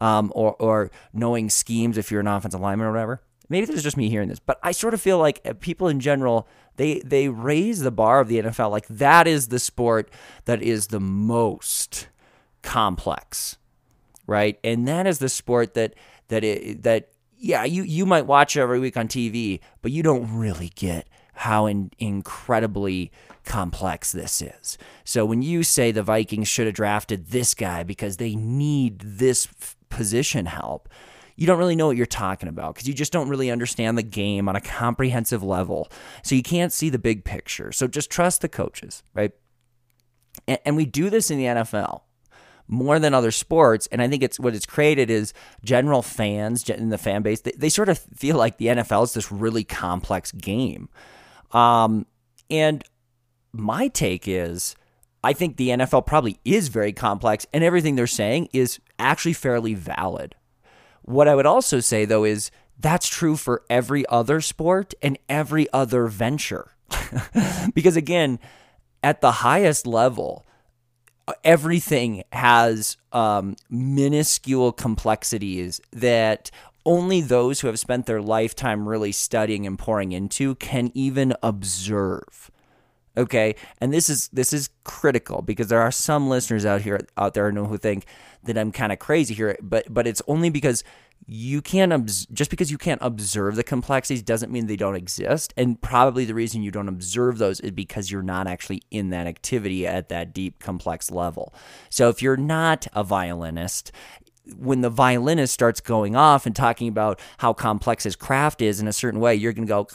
um, or, or knowing schemes if you're an offensive lineman or whatever. Maybe this is just me hearing this, but I sort of feel like uh, people in general they they raise the bar of the NFL like that is the sport that is the most complex, right? And that is the sport that that it, that yeah you you might watch every week on TV, but you don't really get how in, incredibly complex this is. So when you say the Vikings should have drafted this guy because they need this f- position help, you don't really know what you're talking about because you just don't really understand the game on a comprehensive level. So you can't see the big picture. So just trust the coaches, right? And, and we do this in the NFL more than other sports. And I think it's what it's created is general fans in the fan base, they, they sort of feel like the NFL is this really complex game. Um, and my take is I think the NFL probably is very complex, and everything they're saying is actually fairly valid. What I would also say, though, is that's true for every other sport and every other venture. because again, at the highest level, everything has um, minuscule complexities that only those who have spent their lifetime really studying and pouring into can even observe okay? And this is this is critical because there are some listeners out here out there who think that I'm kind of crazy here but but it's only because you can't obs- just because you can't observe the complexities doesn't mean they don't exist. And probably the reason you don't observe those is because you're not actually in that activity at that deep complex level. So if you're not a violinist when the violinist starts going off and talking about how complex his craft is in a certain way, you're going to go,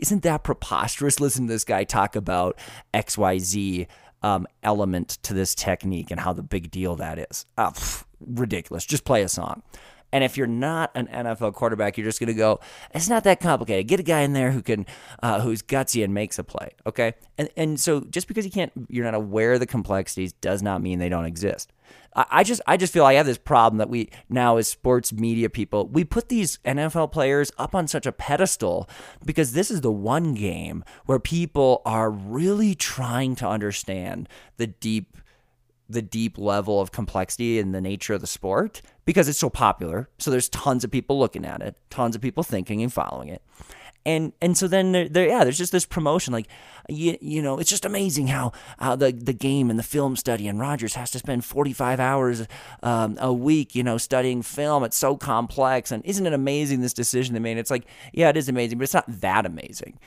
isn't that preposterous? Listen to this guy talk about XYZ um, element to this technique and how the big deal that is. Oh, ridiculous. Just play a song. And if you're not an NFL quarterback, you're just going to go, it's not that complicated. Get a guy in there who can, uh, who's gutsy and makes a play. Okay. And, and so just because you can't, you're not aware of the complexities does not mean they don't exist. I just I just feel I have this problem that we now as sports media people we put these NFL players up on such a pedestal because this is the one game where people are really trying to understand the deep the deep level of complexity and the nature of the sport because it's so popular. So there's tons of people looking at it, tons of people thinking and following it. And and so then there, there, yeah there's just this promotion like you, you know it's just amazing how how the the game and the film study and Rodgers has to spend 45 hours um, a week you know studying film. It's so complex. And isn't it amazing this decision they made? It's like yeah it is amazing but it's not that amazing.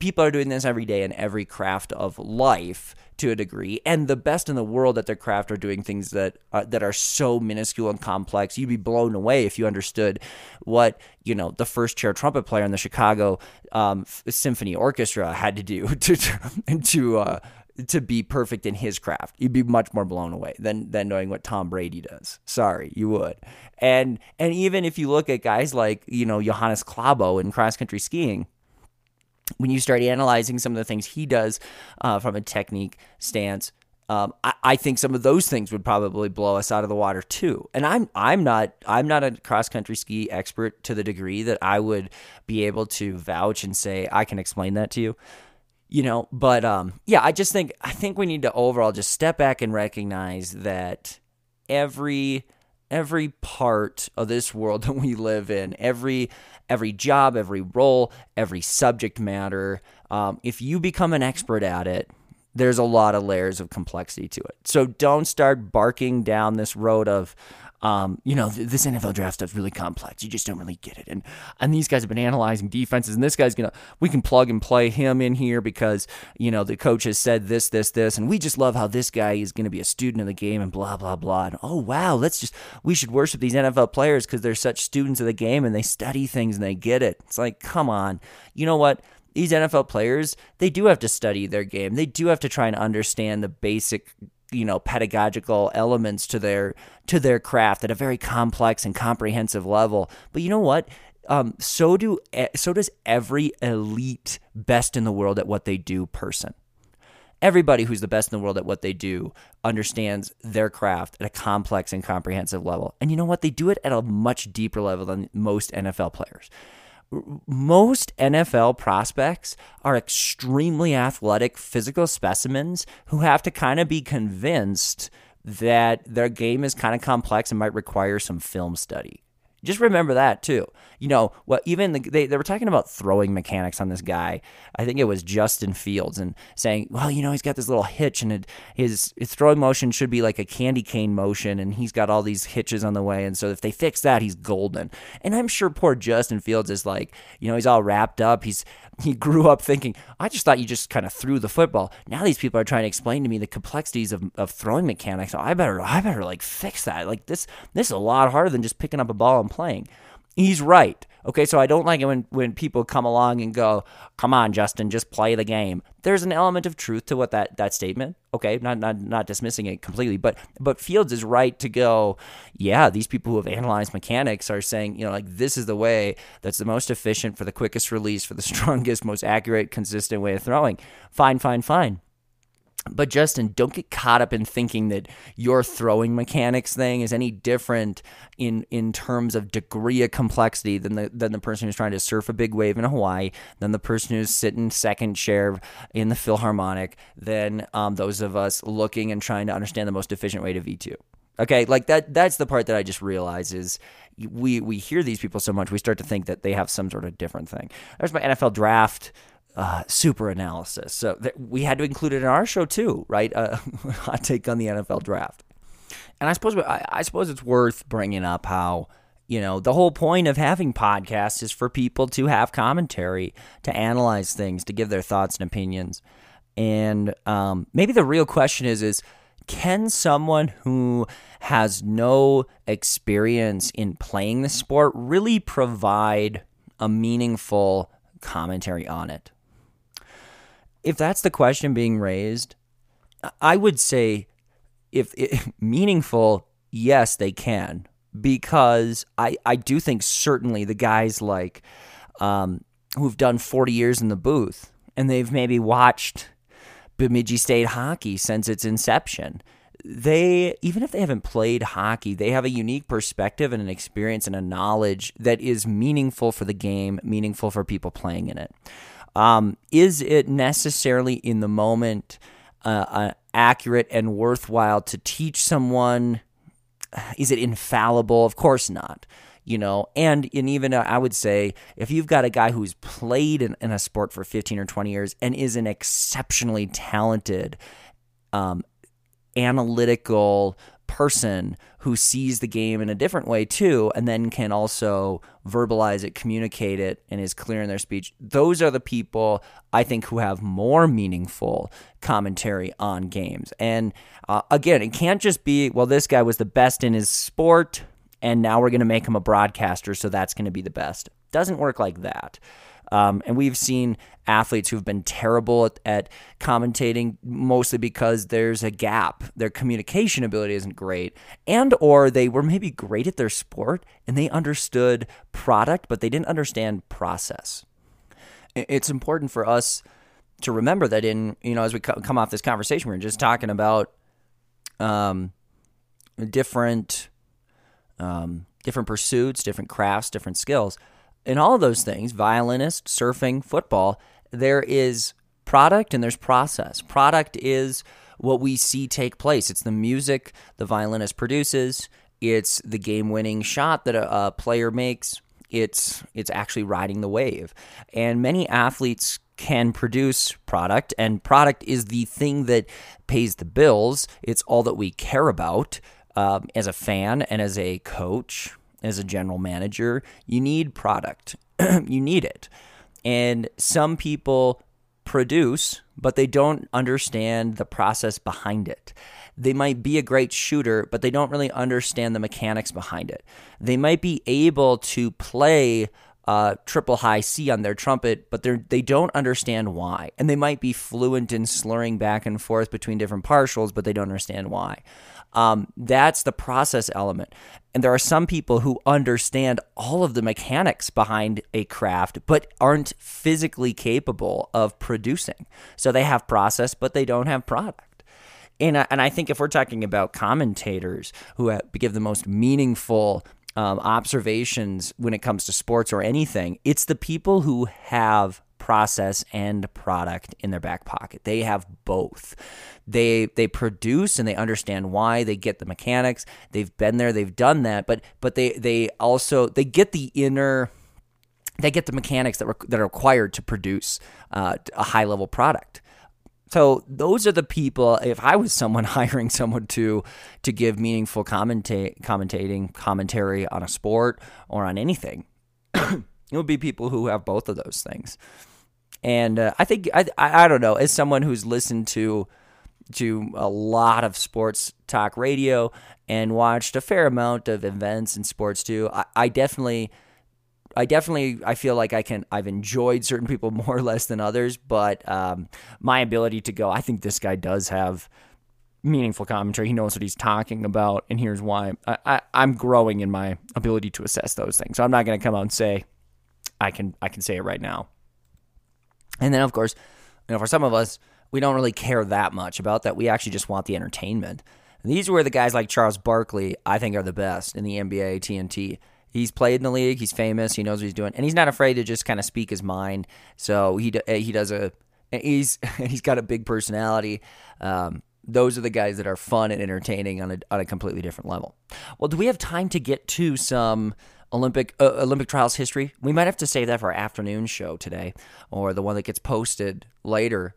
People are doing this every day in every craft of life to a degree, and the best in the world at their craft are doing things that uh, that are so minuscule and complex. You'd be blown away if you understood what you know the first chair trumpet player in the Chicago um, Symphony Orchestra had to do to to. uh, to be perfect in his craft. You'd be much more blown away than than knowing what Tom Brady does. Sorry, you would. And and even if you look at guys like, you know, Johannes Klæbo in cross country skiing, when you start analyzing some of the things he does uh, from a technique stance, um, I, I, think some of those things would probably blow us out of the water too. And I'm I'm not I'm not a cross country ski expert to the degree that I would be able to vouch and say I can explain that to you you know but um yeah i just think i think we need to overall just step back and recognize that every every part of this world that we live in every every job every role every subject matter. Um, if you become an expert at it there's a lot of layers of complexity to it. So don't start barking down this road of um, you know, th- this NFL draft stuff's really complex. You just don't really get it. And and these guys have been analyzing defenses, and this guy's gonna we can plug and play him in here because you know the coach has said this, this, this, and we just love how this guy is gonna be a student of the game and blah blah blah. And oh wow, let's just we should worship these NFL players because they're such students of the game and they study things and they get it. It's like, come on, you know what? These NFL players, they do have to study their game. They do have to try and understand the basic you know pedagogical elements to their to their craft at a very complex and comprehensive level. But you know what? Um, so do so does every elite best in the world at what they do person. Everybody who's the best in the world at what they do understands their craft at a complex and comprehensive level. And you know what? They do it at a much deeper level than most NFL players most NFL prospects are extremely athletic physical specimens who have to kind of be convinced that their game is kind of complex and might require some film study. Just remember that too. You know, what even the, they, they were talking about throwing mechanics on this guy. I think it was Justin Fields and saying, well, you know, he's got this little hitch and it, his, his throwing motion should be like a candy cane motion and he's got all these hitches on the way. And so if they fix that, he's golden. And I'm sure poor Justin Fields is like, you know, he's all wrapped up. He's he grew up thinking, I just thought you just kind of threw the football. Now these people are trying to explain to me the complexities of, of throwing mechanics. I better I better like fix that. Like this this is a lot harder than just picking up a ball and playing. He's right. Okay, so I don't like it when, when people come along and go, "Come on, Justin, just play the game." There's an element of truth to what that that statement. Okay, not not not dismissing it completely, but but Fields is right to go. Yeah, these people who have analyzed mechanics are saying, you know, like this is the way that's the most efficient for the quickest release, for the strongest, most accurate, consistent way of throwing. Fine, fine, fine. But Justin, don't get caught up in thinking that your throwing mechanics thing is any different in in terms of degree of complexity than the than the person who's trying to surf a big wave in Hawaii, than the person who's sitting second chair in the Philharmonic, than um, those of us looking and trying to understand the most efficient way to V two. Okay, like that. That's the part that I just realize is we we hear these people so much, we start to think that they have some sort of different thing. There's my NFL draft uh, super analysis. So th- we had to include it in our show too, right? Uh, hot take on the NFL draft. And I suppose I, I suppose it's worth bringing up how you know the whole point of having podcasts is for people to have commentary, to analyze things, to give their thoughts and opinions. And um, maybe the real question is is can someone who has no experience in playing the sport really provide a meaningful commentary on it? If that's the question being raised, I would say if, if meaningful, yes, they can because I, I do think certainly the guys like um, who've done 40 years in the booth and they've maybe watched Bemidji State hockey since its inception. They, even if they haven't played hockey, they have a unique perspective and an experience and a knowledge that is meaningful for the game, meaningful for people playing in it. Um, is it necessarily in the moment uh, uh, accurate and worthwhile to teach someone? Is it infallible? Of course not. You know, and and even uh, I would say if you've got a guy who's played in, in a sport for 15 or 20 years and is an exceptionally talented, um, analytical, person who sees the game in a different way too, and then can also verbalize it, communicate it, and is clear in their speech. Those are the people I think who have more meaningful commentary on games. And uh, again, it can't just be, well, this guy was the best in his sport, and now we're going to make him a broadcaster, so that's going to be the best. Doesn't work like that. Um, and we've seen athletes who've been terrible at, at, commentating mostly because there's a gap. Their communication ability isn't great, and or they were maybe great at their sport and they understood product, but they didn't understand process. It's important for us to remember that in you know as we come off this conversation, we're just talking about um, different um, different pursuits, different crafts, different skills in all those things, violinist, surfing, football, there is product and there's process. Product is what we see take place. It's the music the violinist produces. It's the game-winning shot that a, a player makes. It's it's actually riding the wave. And many athletes can produce product, and product is the thing that pays the bills. It's all that we care about um, as a fan and as a coach as a general manager, you need product. you need it. And some people produce, but they don't understand the process behind it. They might be a great shooter, but they don't really understand the mechanics behind it. They might be able to play uh, triple high C on their trumpet, but they they don't understand why, and they might be fluent in slurring back and forth between different partials, but they don't understand why. Um, that's the process element. And there are some people who understand all of the mechanics behind a craft, but aren't physically capable of producing. So they have process, but they don't have product. And I, and I think if we're talking about commentators who give the most meaningful um, observations when it comes to sports or anything, it's the people who have process and product in their back pocket. They have both. They they produce and they understand why. They get the mechanics. They've been there. They've done that. But but they they also they get the inner. They get the mechanics that, that are required to produce uh, a high level product. So those are the people. If I was someone hiring someone to to give meaningful commenta- commentating commentary on a sport or on anything, it would be people who have both of those things. And uh, I think I, I don't know as someone who's listened to to a lot of sports talk radio and watched a fair amount of events and sports too. I, I definitely I definitely I feel like I can I've enjoyed certain people more or less than others, but um, my ability to go, I think this guy does have meaningful commentary. He knows what he's talking about, and here's why. I, I, I'm growing in my ability to assess those things. So I'm not going to come out and say I can I can say it right now. And then, of course, you know, for some of us, we don't really care that much about that. We actually just want the entertainment. And these are where the guys like Charles Barkley, I think, are the best in the NBA, TNT. He's played in the league. He's famous. He knows what he's doing, and he's not afraid to just kind of speak his mind. So he he does a he's he's got a big personality. Um, those are the guys that are fun and entertaining on a on a completely different level. Well, do we have time to get to some Olympic uh, Olympic trials history. We might have to save that for our afternoon show today, or the one that gets posted later.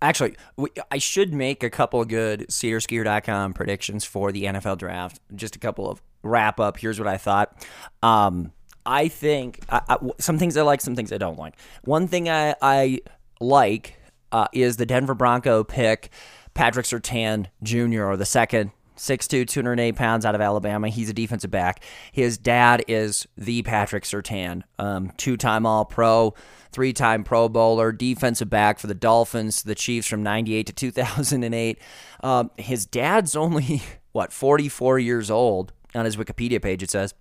Actually, we, I should make a couple good SederSkier.com predictions for the NFL draft. Just a couple of wrap up. Here's what I thought. Um, I think I, I, some things I like, some things I don't like. One thing I, I like uh, is the Denver Bronco pick Patrick Surtain Jr. or the second 6'2", 208 pounds out of Alabama. He's a defensive back. His dad is the Patrick Surtain, um, two-time All-Pro, three-time Pro Bowler, defensive back for the Dolphins, the Chiefs from 98 to 2008. Um, his dad's only, what, 44 years old. On his Wikipedia page, it says.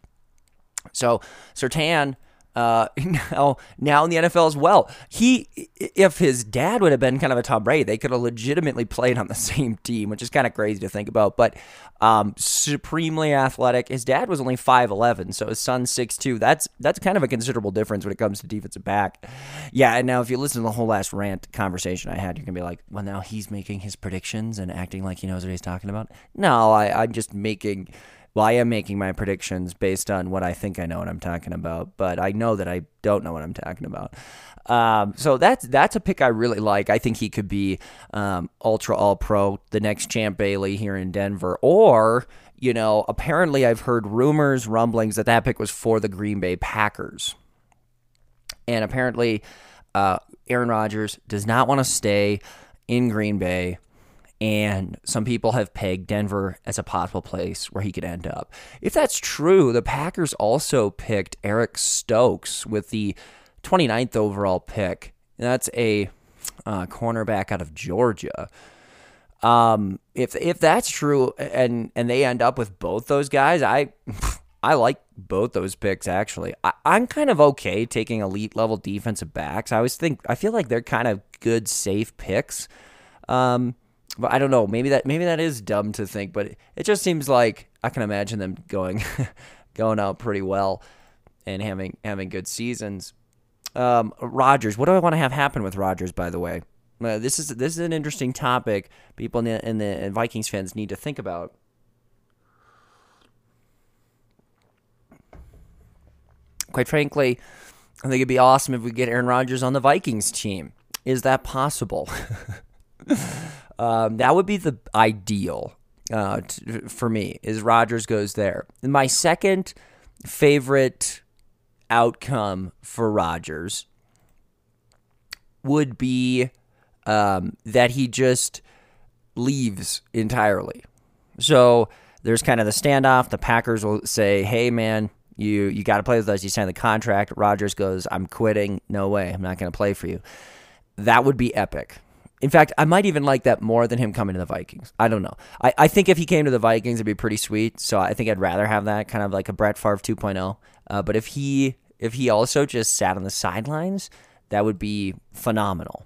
So Surtain uh, now now in the NFL as well. He, if his dad would have been kind of a Tom Brady, they could have legitimately played on the same team, which is kind of crazy to think about. But um, supremely athletic. His dad was only five eleven, so his son's six two. That's that's kind of a considerable difference when it comes to defensive back. Yeah, and now if you listen to the whole last rant conversation I had, you're gonna be like, well, now he's making his predictions and acting like he knows what he's talking about. No, I, I'm just making well, I am making my predictions based on what I think I know what I'm talking about, but I know that I don't know what I'm talking about. Um, so that's that's a pick I really like. I think he could be um, ultra all pro, the next Champ Bailey here in Denver, or you know, apparently I've heard rumors, rumblings that that pick was for the Green Bay Packers, and apparently uh, Aaron Rodgers does not want to stay in Green Bay and some people have pegged Denver as a possible place where he could end up. If that's true, the Packers also picked Eric Stokes with the 29th overall pick. That's a uh, cornerback out of Georgia. Um, if if that's true, and and they end up with both those guys, I I like both those picks actually. I, I'm kind of okay taking elite level defensive backs. I always think I feel like they're kind of good, safe picks. Um, but I don't know. Maybe that maybe that is dumb to think, but it just seems like I can imagine them going going out pretty well and having having good seasons. Um, Rodgers, what do I want to have happen with Rodgers? By the way, uh, this is this is an interesting topic. People in the, in the Vikings fans need to think about. Quite frankly, I think it'd be awesome if we get Aaron Rodgers on the Vikings team. Is that possible? Um, that would be the ideal uh, t- for me. Is Rodgers goes there. My second favorite outcome for Rodgers would be um, that he just leaves entirely. So there's kind of the standoff. The Packers will say, "Hey, man." You, you got to play with us. You signed the contract. Rodgers goes, I'm quitting. No way. I'm not going to play for you. That would be epic. In fact, I might even like that more than him coming to the Vikings. I don't know. I, I think if he came to the Vikings, it'd be pretty sweet. So I think I'd rather have that kind of like a Brett Favre 2.0. Uh, but if he if he also just sat on the sidelines, that would be phenomenal.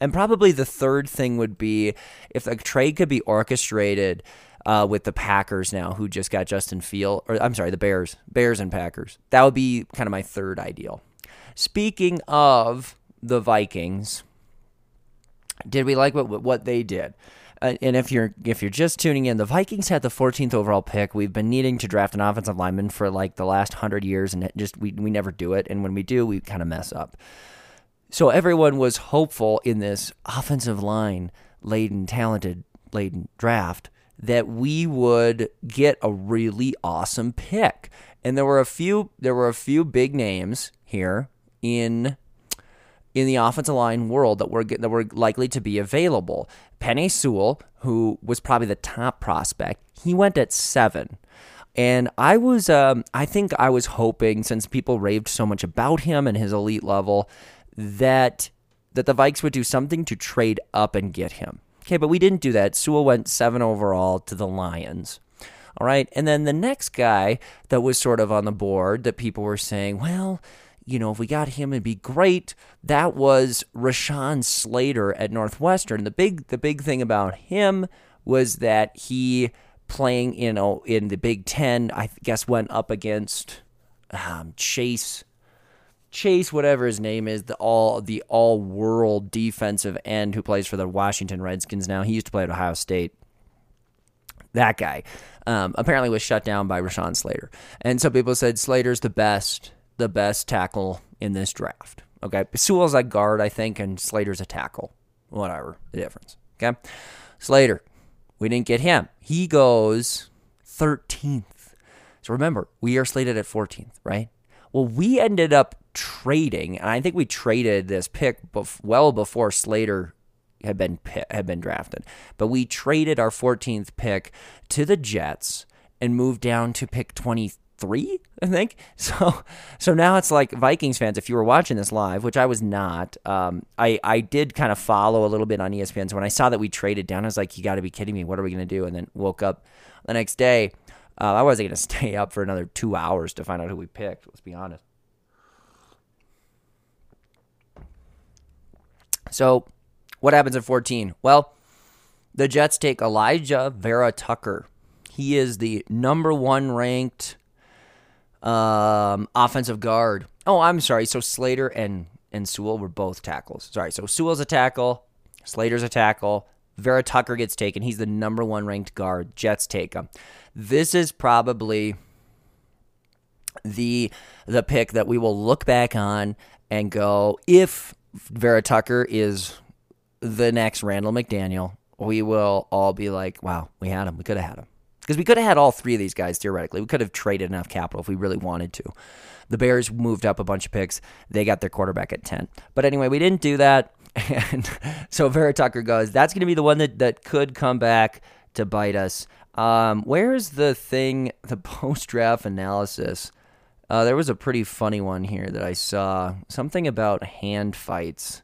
And probably the third thing would be if a trade could be orchestrated uh, with the Packers now, who just got Justin Field, or I'm sorry, the Bears, Bears and Packers. That would be kind of my third ideal. Speaking of the Vikings, did we like what what they did? Uh, and if you're if you're just tuning in, the Vikings had the 14th overall pick. We've been needing to draft an offensive lineman for like the last hundred years, and just we we never do it. And when we do, we kind of mess up. So everyone was hopeful in this offensive line laden, talented laden draft that we would get a really awesome pick. And there were a few there were a few big names here in in the offensive line world that were that were likely to be available. Penei Sewell, who was probably the top prospect, he went at seven. And I was, um, I think I was hoping, since people raved so much about him and his elite level, that that the Vikes would do something to trade up and get him. Okay, but we didn't do that. Sewell went seven overall to the Lions. All right, and then the next guy that was sort of on the board that people were saying, well, you know, if we got him, it'd be great. That was Rashawn Slater at Northwestern. The big, the big thing about him was that he playing, you know, in the Big Ten. I guess went up against um, Chase, Chase, whatever his name is, the all the all world defensive end who plays for the Washington Redskins now. He used to play at Ohio State. That guy um, apparently was shut down by Rashawn Slater, and so people said Slater's the best the best tackle in this draft. Okay. Sewell's a guard, I think, and Slater's a tackle. Whatever the difference. Okay. Slater, we didn't get him. He goes 13th. So remember, we are slated at 14th, right? Well, we ended up trading, and I think we traded this pick bef- well before Slater had been had been drafted. But we traded our 14th pick to the Jets and moved down to pick 23 three, I think. So, so now it's like Vikings fans. If you were watching this live, which I was not, um, I I did kind of follow a little bit on ESPN. So when I saw that we traded down, I was like, "You got to be kidding me! What are we gonna do?" And then woke up the next day. Uh, I wasn't gonna stay up for another two hours to find out who we picked. Let's be honest. So, what happens at 14? Well, the Jets take Alijah Vera Tucker. He is the number one ranked um, offensive guard. Oh, I'm sorry. So Slater and and Sewell were both tackles. Sorry. So Sewell's a tackle, Slater's a tackle, Vera Tucker gets taken. He's the number one ranked guard. Jets take him. This is probably the the pick that we will look back on and go if Vera Tucker is the next Randall McDaniel, we will all be like, wow, we had him. We could have had him. Because we could have had all three of these guys theoretically. We could have traded enough capital if we really wanted to. The Bears moved up a bunch of picks. They got their quarterback at 10. But anyway, we didn't do that. And so Vera Tucker goes, that's going to be the one that, that could come back to bite us. Um, where's the thing, the post draft analysis? Uh, there was a pretty funny one here that I saw. Something about hand fights.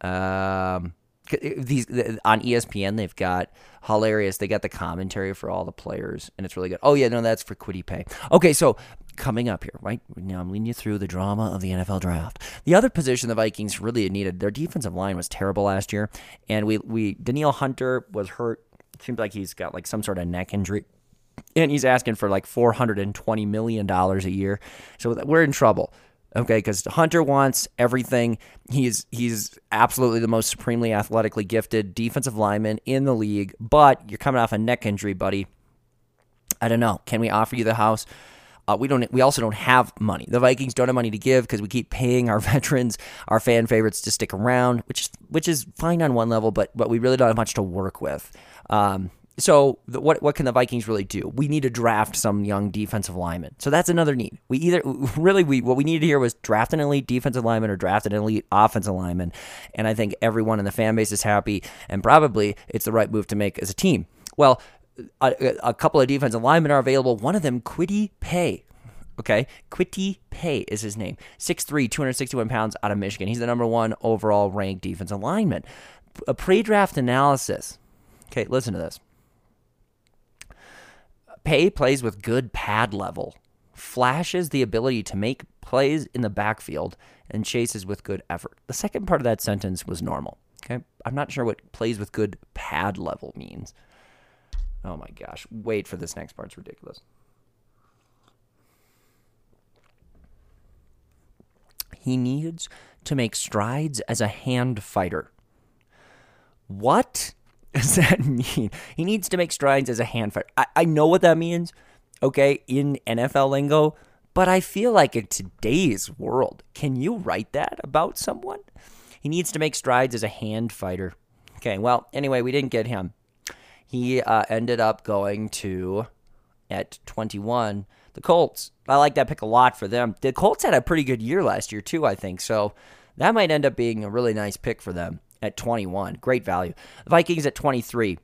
Um, Eh, these on ESPN they've got hilarious. They got the commentary for all the players, and it's really good. Oh yeah, no, that's for Kwity Paye. Okay, so coming up here, right now I'm leading you through the drama of the NFL draft. The other position the Vikings really needed, their defensive line was terrible last year, and we we Danielle Hunter was hurt. It seems like he's got like some sort of neck injury and he's asking for like four hundred and twenty million dollars a year. So we're in trouble. Okay, because Hunter wants everything. He's he's absolutely the most supremely athletically gifted defensive lineman in the league. But you're coming off a neck injury, buddy. I don't know. Can we offer you the house? Uh, we don't. We also don't have money. The Vikings don't have money to give because we keep paying our veterans, our fan favorites, to stick around, which is which is fine on one level, but but we really don't have much to work with. Um, so the, what what can the Vikings really do? We need to draft some young defensive lineman. So that's another need. We either really we what we needed here was draft an elite defensive lineman or draft an elite offensive lineman, and I think everyone in the fan base is happy, and probably it's the right move to make as a team. Well, a, a couple of defensive linemen are available. One of them, Kwity Paye. Okay, Kwity Paye is his name. 6'3", 261 pounds out of Michigan. He's the number one overall ranked defensive lineman. A pre-draft analysis. Okay, listen to this. Paye plays with good pad level, flashes the ability to make plays in the backfield, and chases with good effort. The second part of that sentence was normal. Okay, I'm not sure what plays with good pad level means. Oh my gosh, wait for this next part. It's ridiculous. He needs to make strides as a hand fighter. What does that mean? He needs to make strides as a hand fighter. I, I know what that means, okay, in NFL lingo, but I feel like in today's world, can you write that about someone? He needs to make strides as a hand fighter. Okay, well, anyway, we didn't get him. He uh, ended up going to, at 21, the Colts. I like that pick a lot for them. The Colts had a pretty good year last year, too, I think. So that might end up being a really nice pick for them at 21. Great value. The Vikings at 23.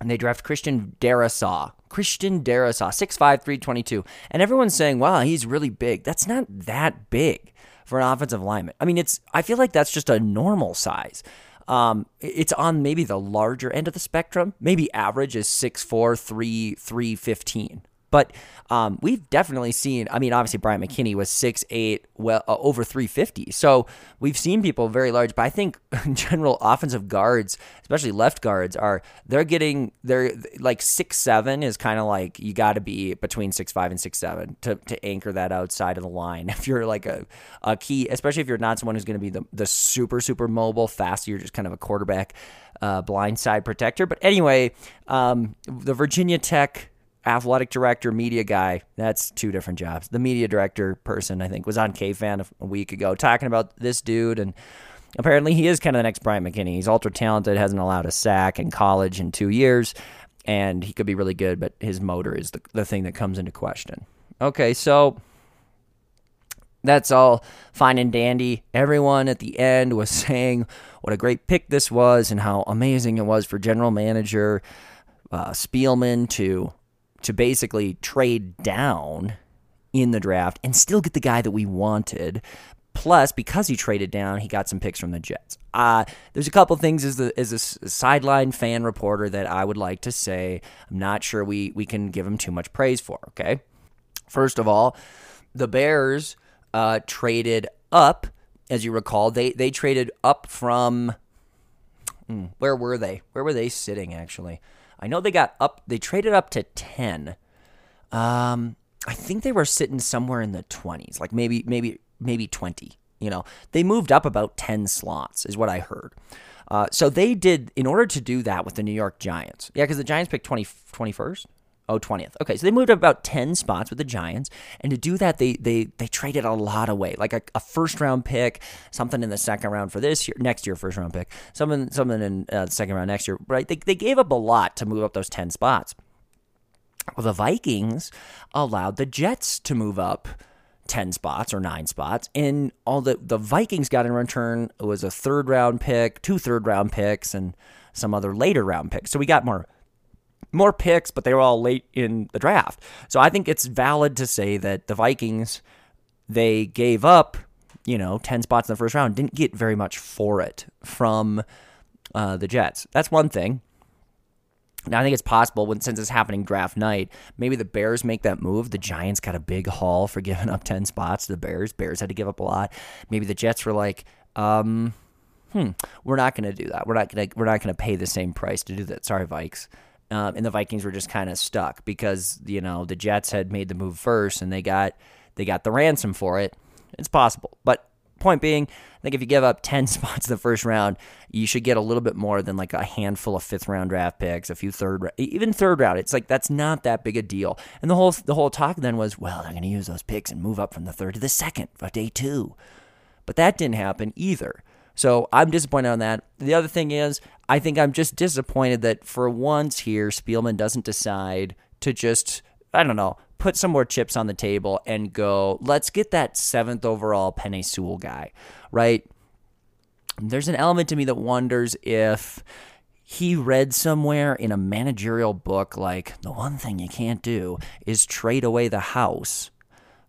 And they draft Christian Darrisaw. Christian Darrisaw, 6'5, 322. And everyone's saying, wow, he's really big. That's not that big for an offensive lineman. I mean, it's I feel like that's just a normal size. Um, it's on maybe the larger end of the spectrum. Maybe average is 6'4, 3, 315. But um, we've definitely seen. I mean, obviously Bryant McKinnie was six eight, well uh, over three fifty. So we've seen people very large. But I think in general offensive guards, especially left guards, are they're getting they're like six seven is kind of like you got to be between six five and six seven to to anchor that outside of the line. If you're like a a key, especially if you're not someone who's going to be the the super super mobile, fast, you're just kind of a quarterback. Uh, blindside protector, but anyway, um, the Virginia Tech athletic director, media guy. That's two different jobs. The media director person, I think, was on KFan a, a week ago talking about this dude, and apparently he is kind of the next Bryant McKinnie. He's ultra talented, hasn't allowed a sack in college in two years, and he could be really good, but his motor is the, the thing that comes into question. Okay, so that's all fine and dandy. Everyone at the end was saying what a great pick this was and how amazing it was for general manager uh, Spielman to to basically trade down in the draft and still get the guy that we wanted. Plus, because he traded down, he got some picks from the Jets. Uh, there's a couple things as the as a sideline fan reporter that I would like to say. I'm not sure we we can give him too much praise for. Okay, first of all, the Bears uh, traded up, as you recall. They they traded up from hmm, where were they? Where were they sitting actually? I know they got up. They traded up to ten. Um, I think they were sitting somewhere in the twenties, like maybe maybe maybe twenty. You know, they moved up about ten slots, is what I heard. Uh, so they did, in order to do that with the New York Giants. Yeah, because the Giants picked 20, 21st. Oh, 20th. Okay, so they moved up about 10 spots with the Giants. And to do that, they they they traded a lot away. Like a, a first round pick, something in the second round for this year, next year, first round pick, something something in uh, the second round next year, right? They, they gave up a lot to move up those 10 spots. Well, the Vikings allowed the Jets to move up 10 spots or nine spots. And all the, the Vikings got in return was a third round pick, two third round picks, and some other later round picks. So we got more more picks, but they were all late in the draft. So I think it's valid to say that the Vikings they gave up, you know, 10 spots in the first round, didn't get very much for it from uh, the Jets. That's one thing. Now I think it's possible when since it's happening draft night, maybe the Bears make that move. The Giants got a big haul for giving up ten spots to the Bears. Bears had to give up a lot. Maybe the Jets were like, um, hmm, we're not going to do that. We're not going to we're not going to pay the same price to do that. Sorry, Vikes. Um, and the Vikings were just kind of stuck because you know the Jets had made the move first and they got they got the ransom for it. It's possible, but point being, I think if you give up 10 spots in the first round, you should get a little bit more than like a handful of fifth round draft picks, a few third, even third round. It's like that's not that big a deal. And the whole the whole talk then was, well, they're going to use those picks and move up from the third to the second for day two. But that didn't happen either. So I'm disappointed on that. The other thing is, I think I'm just disappointed that for once here, Spielman doesn't decide to just, I don't know, put some more chips on the table and go, let's get that seventh overall Penei Sewell guy, right? There's an element to me that wonders if he read somewhere in a managerial book like the one thing you can't do is trade away the house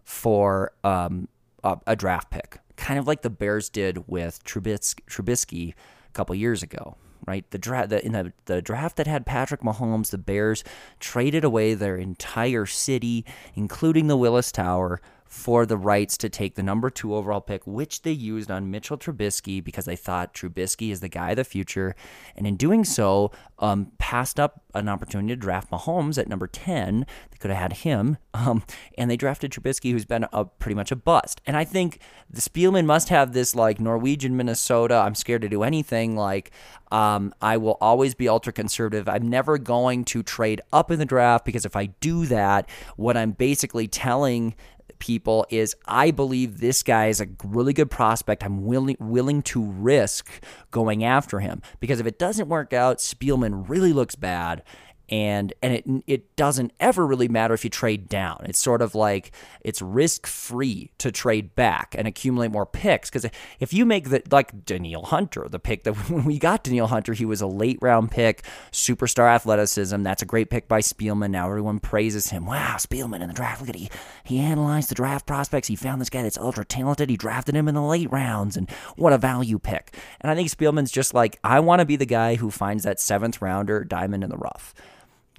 for um, a, a draft pick, kind of like the Bears did with Trubisky, Trubisky a couple years ago right? The draft the, in the, the draft that had Patrick Mahomes, the Bears traded away their entire city, including the Willis Tower, for the rights to take the number two overall pick, which they used on Mitchell Trubisky because they thought Trubisky is the guy of the future. And in doing so, um, passed up an opportunity to draft Mahomes at number 10. They could have had him. Um, and they drafted Trubisky, who's been a, pretty much a bust. And I think the Spielman must have this like Norwegian Minnesota, I'm scared to do anything. Like, um, I will always be ultra conservative. I'm never going to trade up in the draft because if I do that, what I'm basically telling people is I believe this guy is a really good prospect. I'm willing willing to risk going after him because if it doesn't work out, Spielman really looks bad and and it it doesn't ever really matter if you trade down. It's sort of like it's risk free to trade back and accumulate more picks because if you make the like Danielle Hunter, the pick that when we got Danielle Hunter, he was a late round pick, superstar athleticism. That's a great pick by Spielman. Now everyone praises him. Wow, Spielman in the draft. Look at he he analyzed the draft prospects. He found this guy that's ultra talented. He drafted him in the late rounds, and what a value pick. And I think Spielman's just like I want to be the guy who finds that seventh rounder diamond in the rough.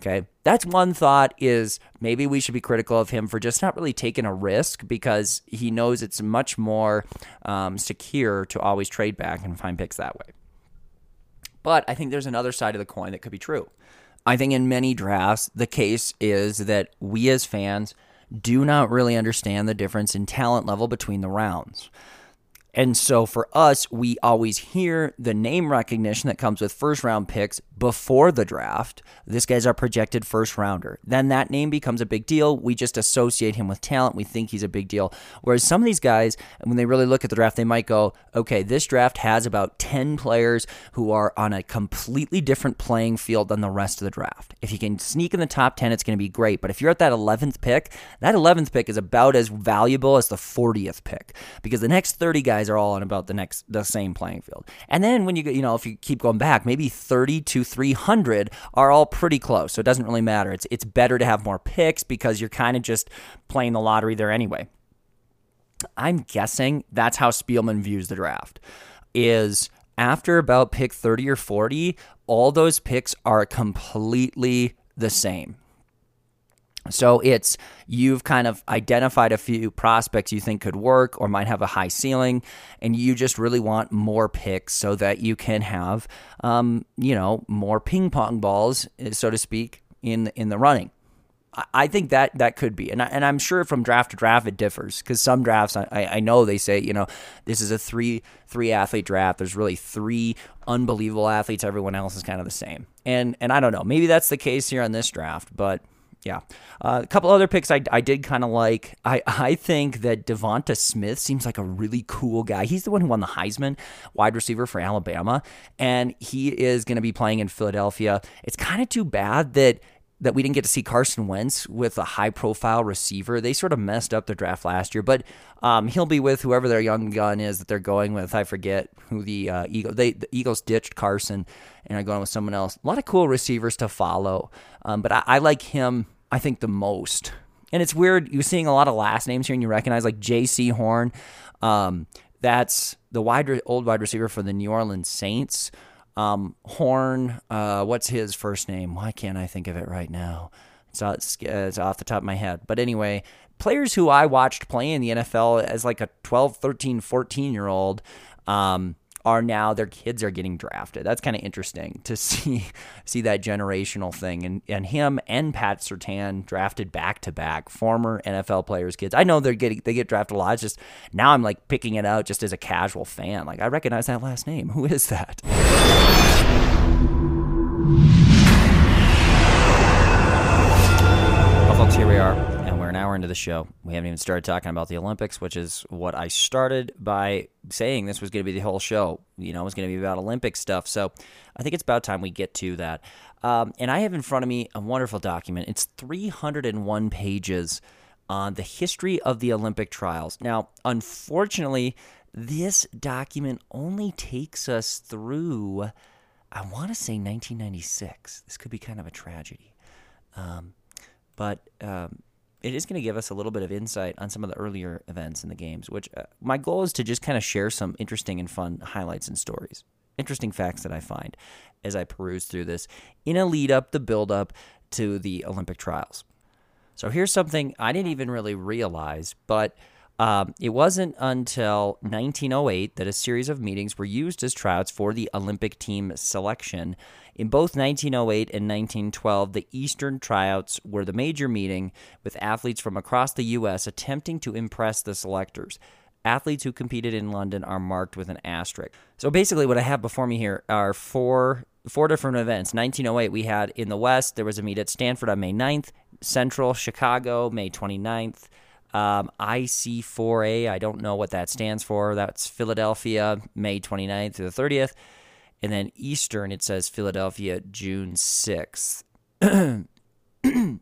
Okay. That's one thought is maybe we should be critical of him for just not really taking a risk because he knows it's much more um, secure to always trade back and find picks that way. But I think there's another side of the coin that could be true. I think in many drafts, the case is that we as fans do not really understand the difference in talent level between the rounds. And so for us, we always hear the name recognition that comes with first round picks before the draft. This guy's our projected first rounder. Then that name becomes a big deal. We just associate him with talent. We think he's a big deal. Whereas some of these guys, when they really look at the draft, they might go, okay, this draft has about 10 players who are on a completely different playing field than the rest of the draft. If you can sneak in the top 10, it's going to be great. But if you're at that 11th pick, that 11th pick is about as valuable as the 40th pick because the next 30 guys guys are all on about the next the same playing field. And then when you you know if you keep going back, maybe 30 to 300 are all pretty close. So it doesn't really matter. It's it's better to have more picks because you're kind of just playing the lottery there anyway. I'm guessing that's how Spielman views the draft. Is after about pick 30 or 40, all those picks are completely the same. So it's you've kind of identified a few prospects you think could work or might have a high ceiling, and you just really want more picks so that you can have, um, you know, more ping pong balls, so to speak, in in the running. I- think that that could be, and I, and I'm sure from draft to draft it differs because some drafts I I know they say you know this is a three three athlete draft. There's really three unbelievable athletes. Everyone else is kind of the same, and and I don't know. Maybe that's the case here on this draft, but yeah. Uh, a couple other picks I, I did kind of like. I, I think that Devonta Smith seems like a really cool guy. He's the one who won the Heisman wide receiver for Alabama, and he is going to be playing in Philadelphia. It's kind of too bad that that we didn't get to see Carson Wentz with a high profile receiver. They sort of messed up their draft last year, but um, he'll be with whoever their young gun is that they're going with. I forget who the uh, Eagle they the Eagles ditched Carson and are going with someone else. A lot of cool receivers to follow, um, but I, I like him. I think the most. And it's weird. You're seeing a lot of last names here, and you recognize like Jaycee Horn. Um, that's the wide old wide receiver for the New Orleans Saints. Um, Horn, uh, what's his first name? Why can't I think of it right now? It's, uh, it's, it's off the top of my head. But anyway, players who I watched play in the NFL as like a 12, 13, 14 year old um, are now their kids are getting drafted. That's kind of interesting to see see that generational thing. And and him and Pat Surtain drafted back to back, former NFL players' kids. I know they're getting they get drafted a lot. It's just now I'm like picking it out just as a casual fan. Like I recognize that last name. Who is that? Well, folks, here we are, hour into the show. We haven't even started talking about the Olympics, which is what I started by saying this was going to be the whole show. You know, it was going to be about Olympic stuff. So I think it's about time we get to that. Um, and I have in front of me a wonderful document. It's 301 pages on the history of the Olympic trials. Now, unfortunately, this document only takes us through, I want to say 1996. This could be kind of a tragedy. Um, but um, it is going to give us a little bit of insight on some of the earlier events in the games. Which uh, my goal is to just kind of share some interesting and fun highlights and stories, interesting facts that I find as I peruse through this in a lead up, the build up to the Olympic trials. So here's something I didn't even really realize, but um, it wasn't until 1908 that a series of meetings were used as tryouts for the Olympic team selection. In both 1908 and 1912, the Eastern tryouts were the major meeting, with athletes from across the U.S. attempting to impress the selectors. Athletes who competed in London are marked with an asterisk. So basically, what I have before me here are four four different events. 1908, we had in the West, there was a meet at Stanford on May 9th, Central Chicago, May 29th. Um, IC4A, I don't know what that stands for. That's Philadelphia, May 29th through the 30th. And then Eastern, it says Philadelphia, June 6th. so I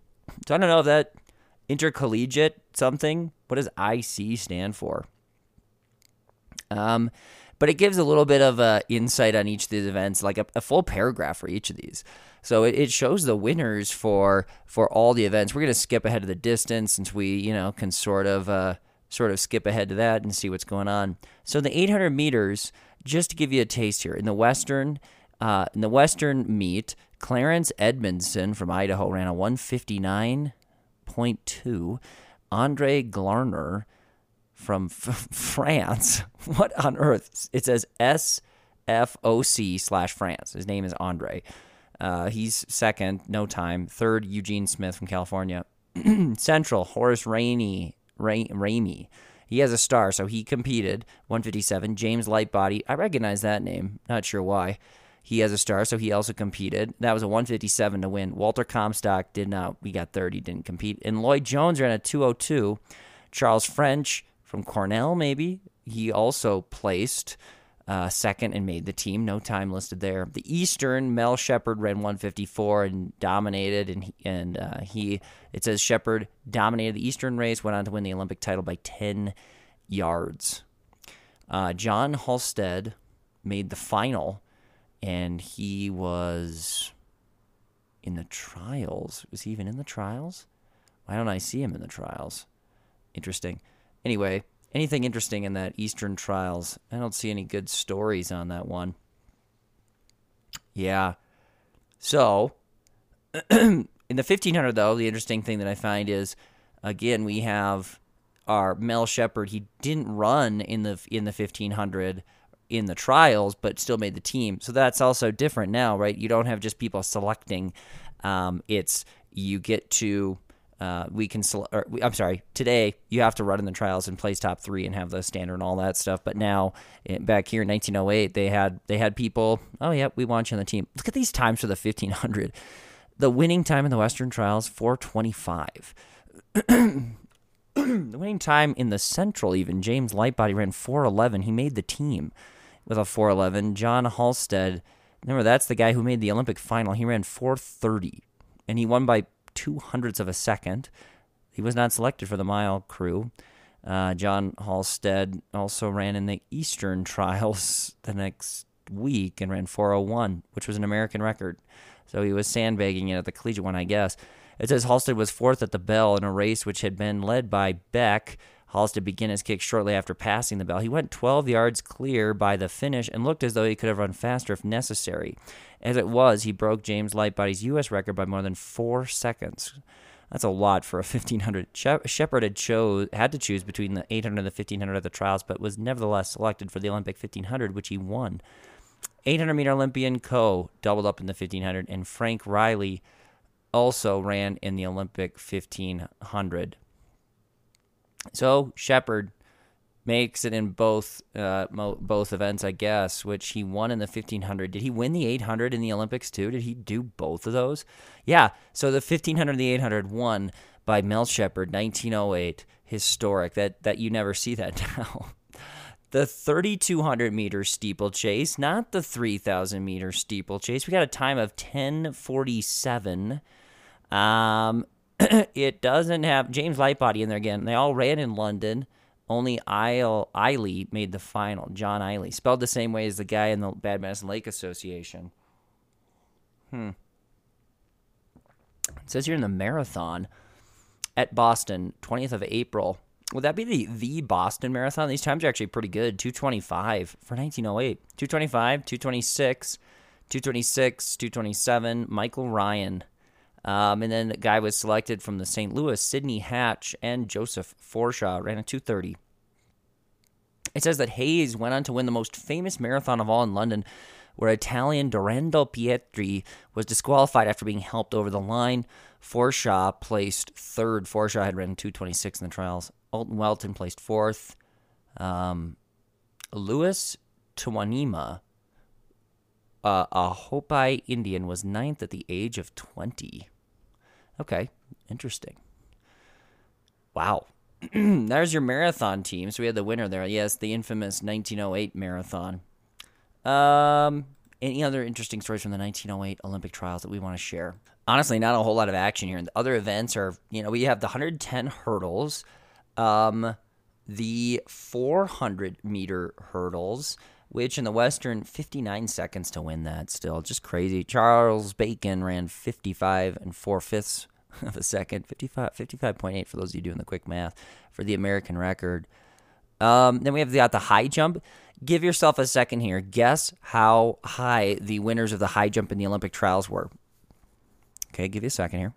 don't know if that intercollegiate something. What does IC stand for? Um, but it gives a little bit of uh, insight on each of these events, like a, a full paragraph for each of these. So it, it shows the winners for for all the events. We're gonna skip ahead of the distance since we you know can sort of uh, sort of skip ahead to that and see what's going on. So the 800 meters, just to give you a taste here, in the western uh, in the western meet, Clarence Edmundson from Idaho ran a 159.2. Andre Glarner from f- France. What on earth? It says SFOC slash France. His name is Andre. Uh, he's second, no time. Third, Eugene Smith from California. Central, Horace Rainey, Ray, Ramey. He has a star, so he competed. 157. James Lightbody. I recognize that name. Not sure why. He has a star, so he also competed. That was a 157 to win. Walter Comstock did not. We got third. He didn't compete. And Lloyd Jones ran a 202. Charles French from Cornell, maybe. He also placed uh, second and made the team. No time listed there. The Eastern, Mel Sheppard ran 154 and dominated, and he, and uh, he it says Sheppard dominated the Eastern race, went on to win the Olympic title by 10 yards. Uh, John Halstead made the final, and he was in the trials. Was he even in the trials? Why don't I see him in the trials? Interesting. Anyway, anything interesting in that Eastern Trials? I don't see any good stories on that one. Yeah. So, in the 1500, though, the interesting thing that I find is, again, we have our Mel Sheppard. He didn't run in the in the 1500 in the trials, but still made the team. So that's also different now, right? You don't have just people selecting. Um, it's you get to uh, we can. I'm sorry. Today you have to run in the trials and place top three and have the standard and all that stuff. But now, eh, back here in 1908, they had they had people. Oh yeah, we want you on the team. Look at these times for the 1500. The winning time in the Western trials 425. the winning time in the Central, even James Lightbody ran 411. He made the team with a 411. John Halstead, remember that's the guy who made the Olympic final. He ran 430, and he won by two hundredths of a second. He was not selected for the mile crew. Uh, John Halstead also ran in the Eastern trials the next week and ran 401, which was an American record. So he was sandbagging it at the collegiate one, I guess. It says Halstead was fourth at the bell in a race which had been led by Beck. Halstead begin his kick shortly after passing the bell. He went 12 yards clear by the finish and looked as though he could have run faster if necessary. As it was, he broke James Lightbody's U.S. record by more than four seconds. That's a lot for a 1500. Sheppard had chose had to choose between the 800 and the 1500 at the trials, but was nevertheless selected for the Olympic 1500, which he won. 800 meter Olympian Coe doubled up in the 1500, and Frank Riley also ran in the Olympic 1500. So Sheppard makes it in both uh, mo- both events, I guess, which he won in the 1500. Did he win the 800 in the Olympics too? Did he do both of those? Yeah. So the 1500 and the 800 won by Mel Sheppard, 1908. Historic. That that you never see that now. the 3200 meter steeplechase, not the 3000 meter steeplechase. We got a time of 1047. Um, it doesn't have James Lightbody in there again. They all ran in London. Only Isle Eiley made the final. John Eiley, spelled the same way as the guy in the Bad Medicine Lake Association. Hmm. It says here in the marathon at Boston, 20th of April. Would that be the the Boston Marathon? These times are actually pretty good. 225 for 1908. 225, 226, 226, 227. Michael Ryan. Um, and then the guy was selected from the St. Louis, Sidney Hatch and Joseph Forshaw ran a 230. It says that Hayes went on to win the most famous marathon of all in London, where Italian Dorando Pietri was disqualified after being helped over the line. Forshaw placed third. Forshaw had ran 226 in the trials. Alton Welton placed fourth. Um, Louis Tewanima, uh, a Hopi Indian, was ninth at the age of 20. Okay, interesting. Wow. There's your marathon team. So we had the winner there. Yes, the infamous 1908 marathon. Um, any other interesting stories from the 1908 Olympic trials that we want to share? Honestly, not a whole lot of action here. And the other events are, you know, we have the 110 hurdles, um, the 400 meter hurdles, which in the Western, 59 seconds to win that still. Just crazy. Charles Bacon ran 55 and 4 fifths of a second, 55, 55.8 for those of you doing the quick math for the American record. Um, then we have got the high jump. Give yourself a second here. Guess how high the winners of the high jump in the Olympic trials were. Okay, give you a second here.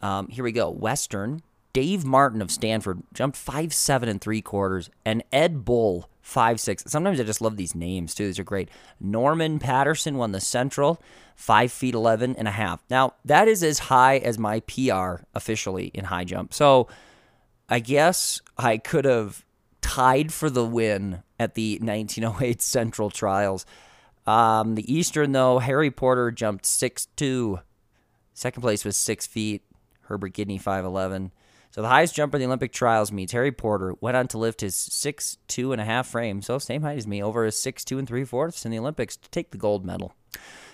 Um, here we go. Western. Dave Martin of Stanford jumped five seven and three quarters, and Ed Bull five six. Sometimes I just love these names too. These are great. Norman Patterson won the Central, five feet eleven and a half. Now that is as high as my PR officially in high jump. So I guess I could have tied for the win at the 1908 Central Trials. Um, the Eastern though, Harry Porter jumped six two. Second place was six feet. Herbert Gidney five eleven. So the highest jumper in the Olympic trials meets Harry Porter went on to lift his six two and a half frame, so same height as me, over his six two and three fourths in the Olympics to take the gold medal.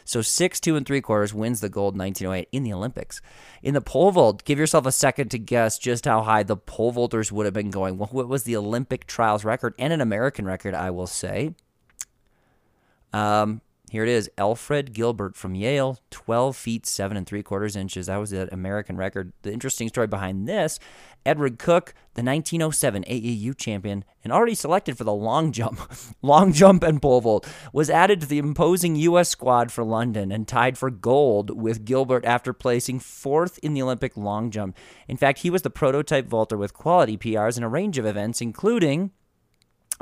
So six two and three quarters wins the gold 1908 in the Olympics. In the pole vault, give yourself a second to guess just how high the pole vaulters would have been going. What was the Olympic trials record and an American record? I will say. Um, here it is. Alfred Gilbert from Yale, 12 feet 7 and 3 quarters inches. That was the American record. The interesting story behind this Edward Cook, the 1907 AAU champion, and already selected for the long jump, long jump and pole vault, was added to the imposing U.S. squad for London and tied for gold with Gilbert after placing fourth in the Olympic long jump. In fact, he was the prototype vaulter with quality PRs in a range of events, including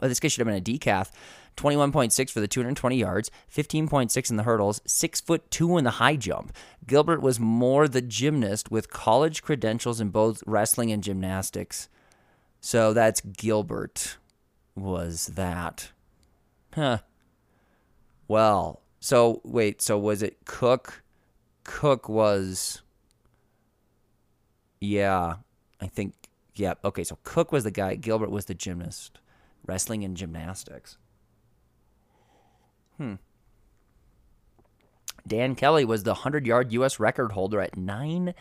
Well, this guy should have been a decaf. 21.6 for the 220 yards, 15.6 in the hurdles, 6 foot 2 in the high jump. Gilbert was more the gymnast with college credentials in both wrestling and gymnastics. So that's Gilbert was that. Huh. Well, so wait, so was it Cook? Cook was Yeah, I think yeah, okay, so Cook was the guy, Gilbert was the gymnast. Wrestling and gymnastics. Hmm. Dan Kelly was the 100 yard U.S. record holder at 9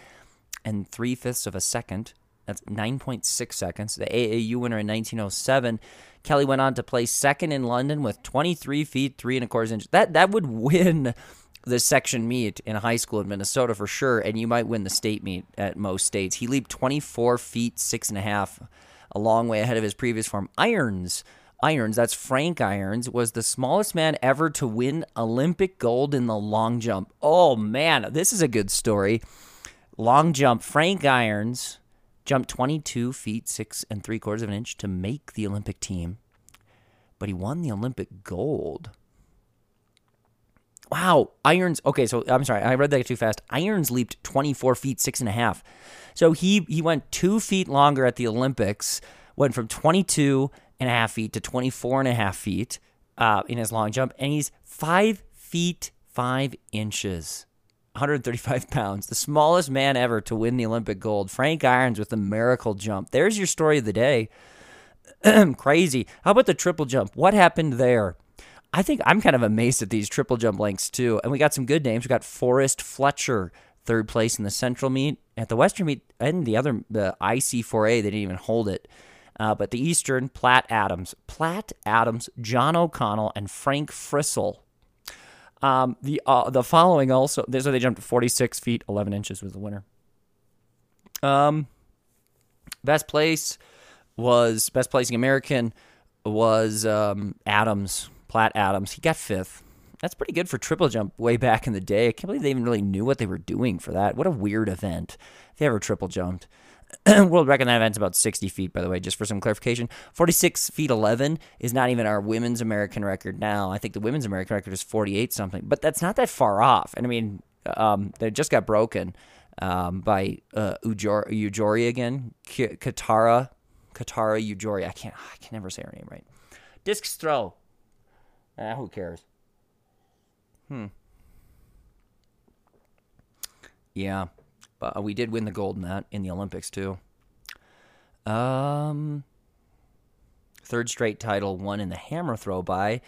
and 3 fifths of a second. That's 9.6 seconds. The AAU winner in 1907. Kelly went on to place second in London with 23 feet, 3 and a quarter inches. That, that would win the section meet in high school in Minnesota for sure, and you might win the state meet at most states. He leaped 24 feet, 6 and a half, a long way ahead of his previous form. Irons Irons, that's Frank Irons, was the smallest man ever to win Olympic gold in the long jump. Oh man, this is a good story. Long jump, Frank Irons jumped 22 feet, six and three quarters of an inch to make the Olympic team, but he won the Olympic gold. Wow, Irons. Okay, so I'm sorry, I read that too fast. Irons leaped 24 feet, six and a half. So he he went two feet longer at the Olympics, went from 22 and a half feet to 24 and a half feet uh, in his long jump, and he's five feet five inches, 135 pounds, the smallest man ever to win the Olympic gold. Frank Irons with the miracle jump. There's your story of the day. Crazy. How about the triple jump? What happened there? I think I'm kind of amazed at these triple jump lengths too. And we got some good names. We got Forrest Fletcher, third place in the central meet. At the western meet and the other, the IC4A, they didn't even hold it. Uh, but the Eastern, Platt Adams, Platt Adams, John O'Connell, and Frank Frissell. Um, the uh, the following also, so they jumped 46 feet 11 inches was the winner. Um, best place was best placing American was um, Adams, Platt Adams. He got fifth. That's pretty good for triple jump way back in the day. I can't believe they even really knew what they were doing for that. What a weird event. If They ever triple jumped. world record in that event's about 60 feet, by the way, just for some clarification. 46 feet 11 is not even our women's American record now. I think the women's American record is 48 something, but that's not that far off. And I mean, um, they just got broken um, by uh, Ujor- Ujori again, K- Katara, Katara Ujori. I can't, I can never say her name right. Discs throw. Ah, who cares? Hmm. Yeah. But uh, we did win the gold in that in the Olympics too. Um, third straight title won in the hammer throw by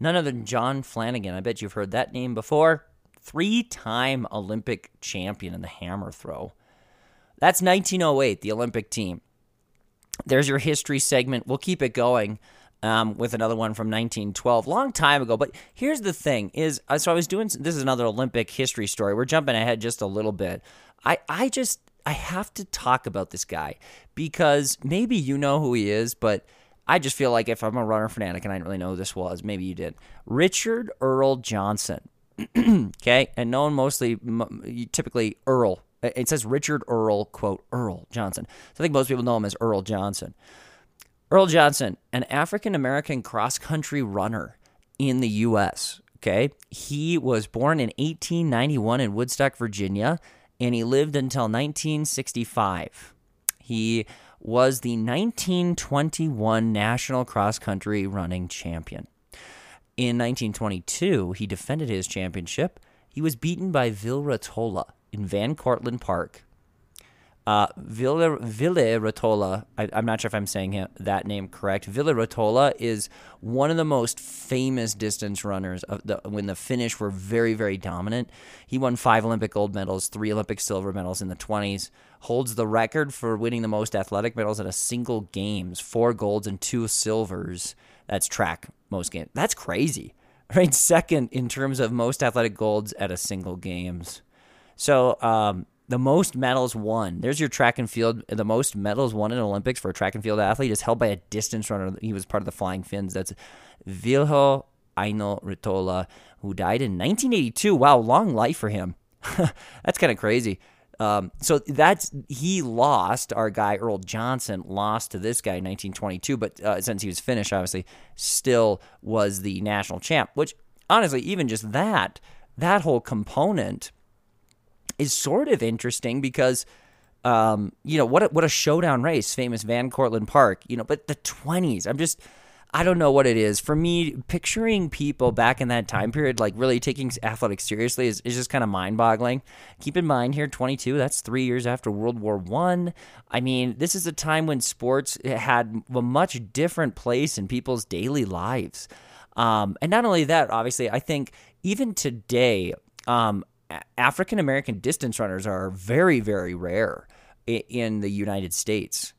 none other than John Flanagan. I bet you've heard that name before. Three-time Olympic champion in the hammer throw. That's 1908, the Olympic team. There's your history segment. We'll keep it going um, with another one from 1912, long time ago. But here's the thing: is uh, so I was doing. This is another Olympic history story. We're jumping ahead just a little bit. I I just I have to talk about this guy because maybe you know who he is, but I just feel like if I'm a runner fanatic and I didn't really know who this was, maybe you did. Richard Earl Johnson. okay, and known mostly, typically Earl. It says Richard Earl, quote, Earl Johnson. So I think most people know him as Earl Johnson. Earl Johnson, an African American cross country runner in the U.S. Okay. He was born in 1891 in Woodstock, Virginia, and he lived until 1965. He was the 1921 National Cross Country Running Champion. In 1922, he defended his championship. He was beaten by Vil Ratola in Van Cortlandt Park uh, Ville, Ville Ratola, I, am not sure if I'm saying him, that name correct. Ville Ratola is one of the most famous distance runners of the, when the Finnish were very, very dominant. He won five Olympic gold medals, three Olympic silver medals in the 20s, holds the record for winning the most athletic medals at a single games, four golds and two silvers. That's track most games. That's crazy, right? Second in terms of most athletic golds at a single games. So, um, the most medals won. There's your track and field. The most medals won in Olympics for a track and field athlete is held by a distance runner. He was part of the Flying Finns. That's Vilho Aino Ritola, who died in 1982. Wow, long life for him. That's kind of crazy. Um, so that's he lost. Our guy Earl Johnson lost to this guy in 1922, but uh, since he was Finnish, obviously, still was the national champ. Which honestly, even just that, that whole component is sort of interesting because um, you know what a, what a showdown race, famous Van Cortlandt Park. You know, but the 20s, I'm just I don't know what it is. For me, picturing people back in that time period, like really taking athletics seriously, is, is just kind of mind boggling. Keep in mind here, 22, that's three years after World War One. I. I mean, this is a time when sports had a much different place in people's daily lives. Um, and not only that, obviously, I think even today, um, African American distance runners are very, very rare in the United States.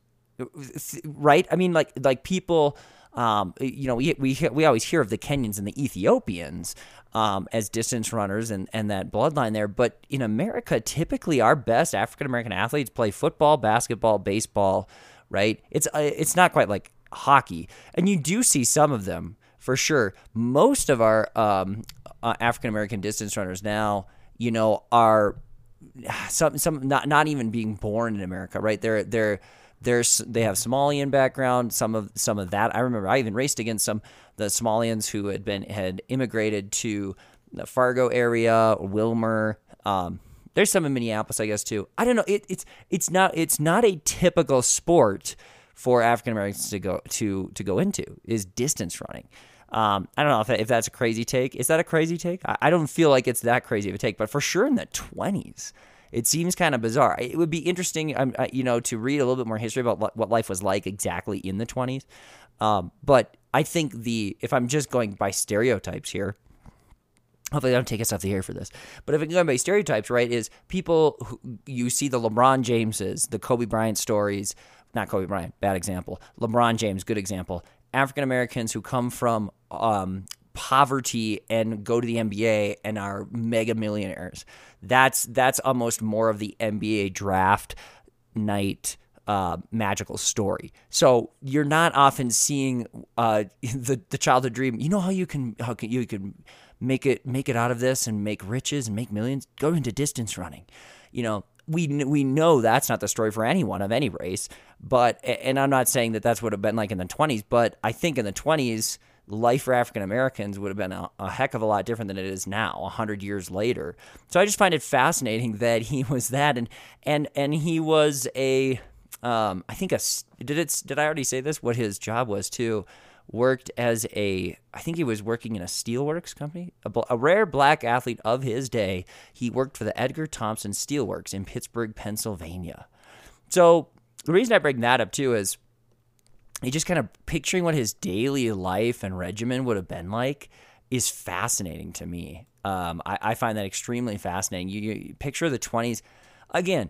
Right? I mean, like like people um, you know, we, we we always hear of the Kenyans and the Ethiopians um, as distance runners and, and that bloodline there. But in America, typically our best African American athletes play football, basketball, baseball. Right? It's uh, it's not quite like hockey, and you do see some of them for sure. Most of our um, uh, African American distance runners now, you know, are some some not not even being born in America. Right? They're they're there's they have Somalian background. Some of some of that I remember. I even raced against some the Somalians who had been had immigrated to the Fargo area, Willmar. Um, there's some in Minneapolis, I guess too. I don't know. It, it's it's not it's not a typical sport for African Americans to go to to go into is distance running. Um, I don't know if, that, if that's a crazy take. Is that a crazy take? I, I don't feel like it's that crazy of a take, but for sure in the 20s, it seems kind of bizarre. It would be interesting, um, uh, you know, to read a little bit more history about what life was like exactly in the 20s. Um, but I think the if I'm just going by stereotypes here, hopefully I don't take us off the air for this. But if I'm going by stereotypes, right, is people who, you see the LeBron Jameses, the Kobe Bryant stories, not Kobe Bryant, bad example. LeBron James, good example. African Americans who come from um, poverty and go to the NBA and are mega millionaires. That's that's almost more of the NBA draft night uh, magical story. So you're not often seeing uh, the the childhood dream. You know how you can how can you can make it make it out of this and make riches and make millions. Go into distance running. You know we we know that's not the story for anyone of any race. But and I'm not saying that that's what have been like in the 20s. But I think in the 20s life for African Americans would have been a, a, heck of a lot different than it is now, hundred years later. So I just find it fascinating that he was that, and and and he was a, um, I think a did it did I already say this? What his job was too? Worked as a, I think he was working in a steelworks company, a, a rare black athlete of his day. He worked for the Edgar Thomson Steelworks in Pittsburgh, Pennsylvania. So the reason I bring that up too is he just kind of picturing what his daily life and regimen would have been like is fascinating to me. Um, I, I, find that extremely fascinating. You, you picture the 20s. Again,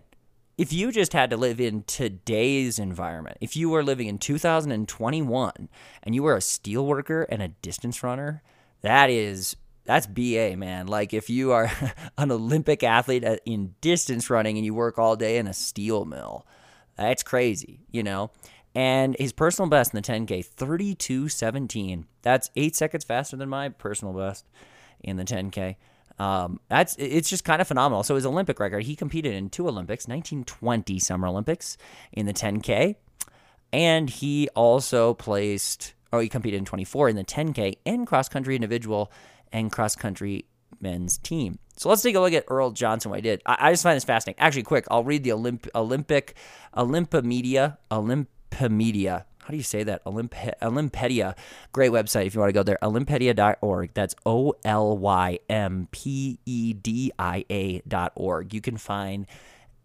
if you just had to live in today's environment, if you were living in 2021 and you were a steel worker and a distance runner, that is that's BA, man. Like if you are an Olympic athlete in distance running and you work all day in a steel mill, that's crazy, you know? And his personal best in the 10K, 32.17. That's eight seconds faster than my personal best in the 10K. Um, that's it's just kind of phenomenal. So his Olympic record, he competed in two Olympics, 1920 Summer Olympics in the 10K, and he also placed. Oh, he competed in 24 in the 10K and cross country individual and cross country men's team. So let's take a look at Earl Johnson. What I did. I, I just find this fascinating. Actually, quick, I'll read the Olymp- Olympic Olympimedia Olymp Olympedia. How do you say that? Olymp- Olympedia. Great website if you want to go there. Olympedia.org. That's O L Y M P E D I A.org. You can find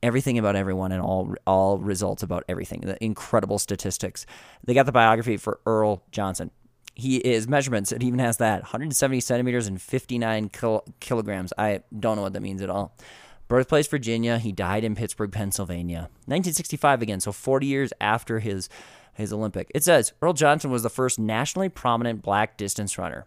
everything about everyone and all all results about everything. The incredible statistics. They got the biography for Earl Johnson. He is measurements. It even has that 170 centimeters and 59 kil- kilograms. I don't know what that means at all. Birthplace Virginia. He died in Pittsburgh, Pennsylvania. 1965 again, so 40 years after his his Olympic. It says Earl Johnson was the first nationally prominent black distance runner.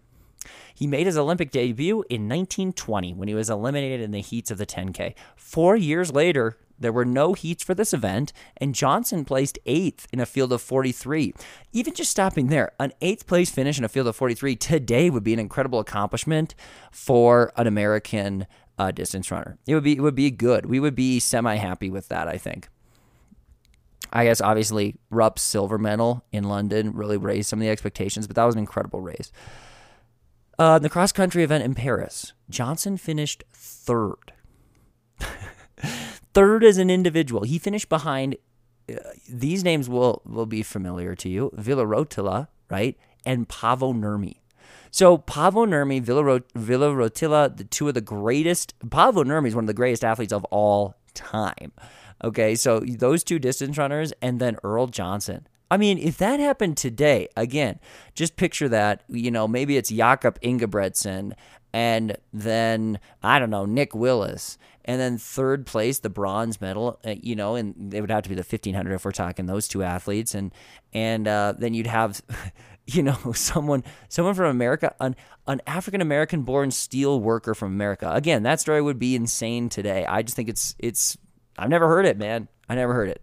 He made his Olympic debut in 1920 when he was eliminated in the heats of the 10K. Four years later, there were no heats for this event, and Johnson placed eighth in a field of 43. Even just stopping there, an eighth place finish in a field of 43 today would be an incredible accomplishment for an American uh, distance runner. It would be it would be good. We would be semi happy with that. I think. I guess obviously Rupp's silver medal in London really raised some of the expectations, but that was an incredible race. Uh, the cross country event in Paris, Johnson finished third. third as an individual. He finished behind. Uh, these names will will be familiar to you: Ville Ritola, right, and Paavo Nurmi. So Paavo Nurmi, Ville Ritola, the two of the greatest. Paavo Nurmi is one of the greatest athletes of all time. Okay, so those two distance runners, and then Earl Johnson. I mean, if that happened today, again, just picture that. You know, maybe it's Jakob Ingebrigtsen, and then I don't know Nick Willis, and then third place the bronze medal. uh, You know, and it would have to be the fifteen hundred if we're talking those two athletes, and and uh, then you'd have. You know, someone, someone from America, an an African American born steel worker from America. Again, that story would be insane today. I just think it's it's. I've never heard it, man. I never heard it.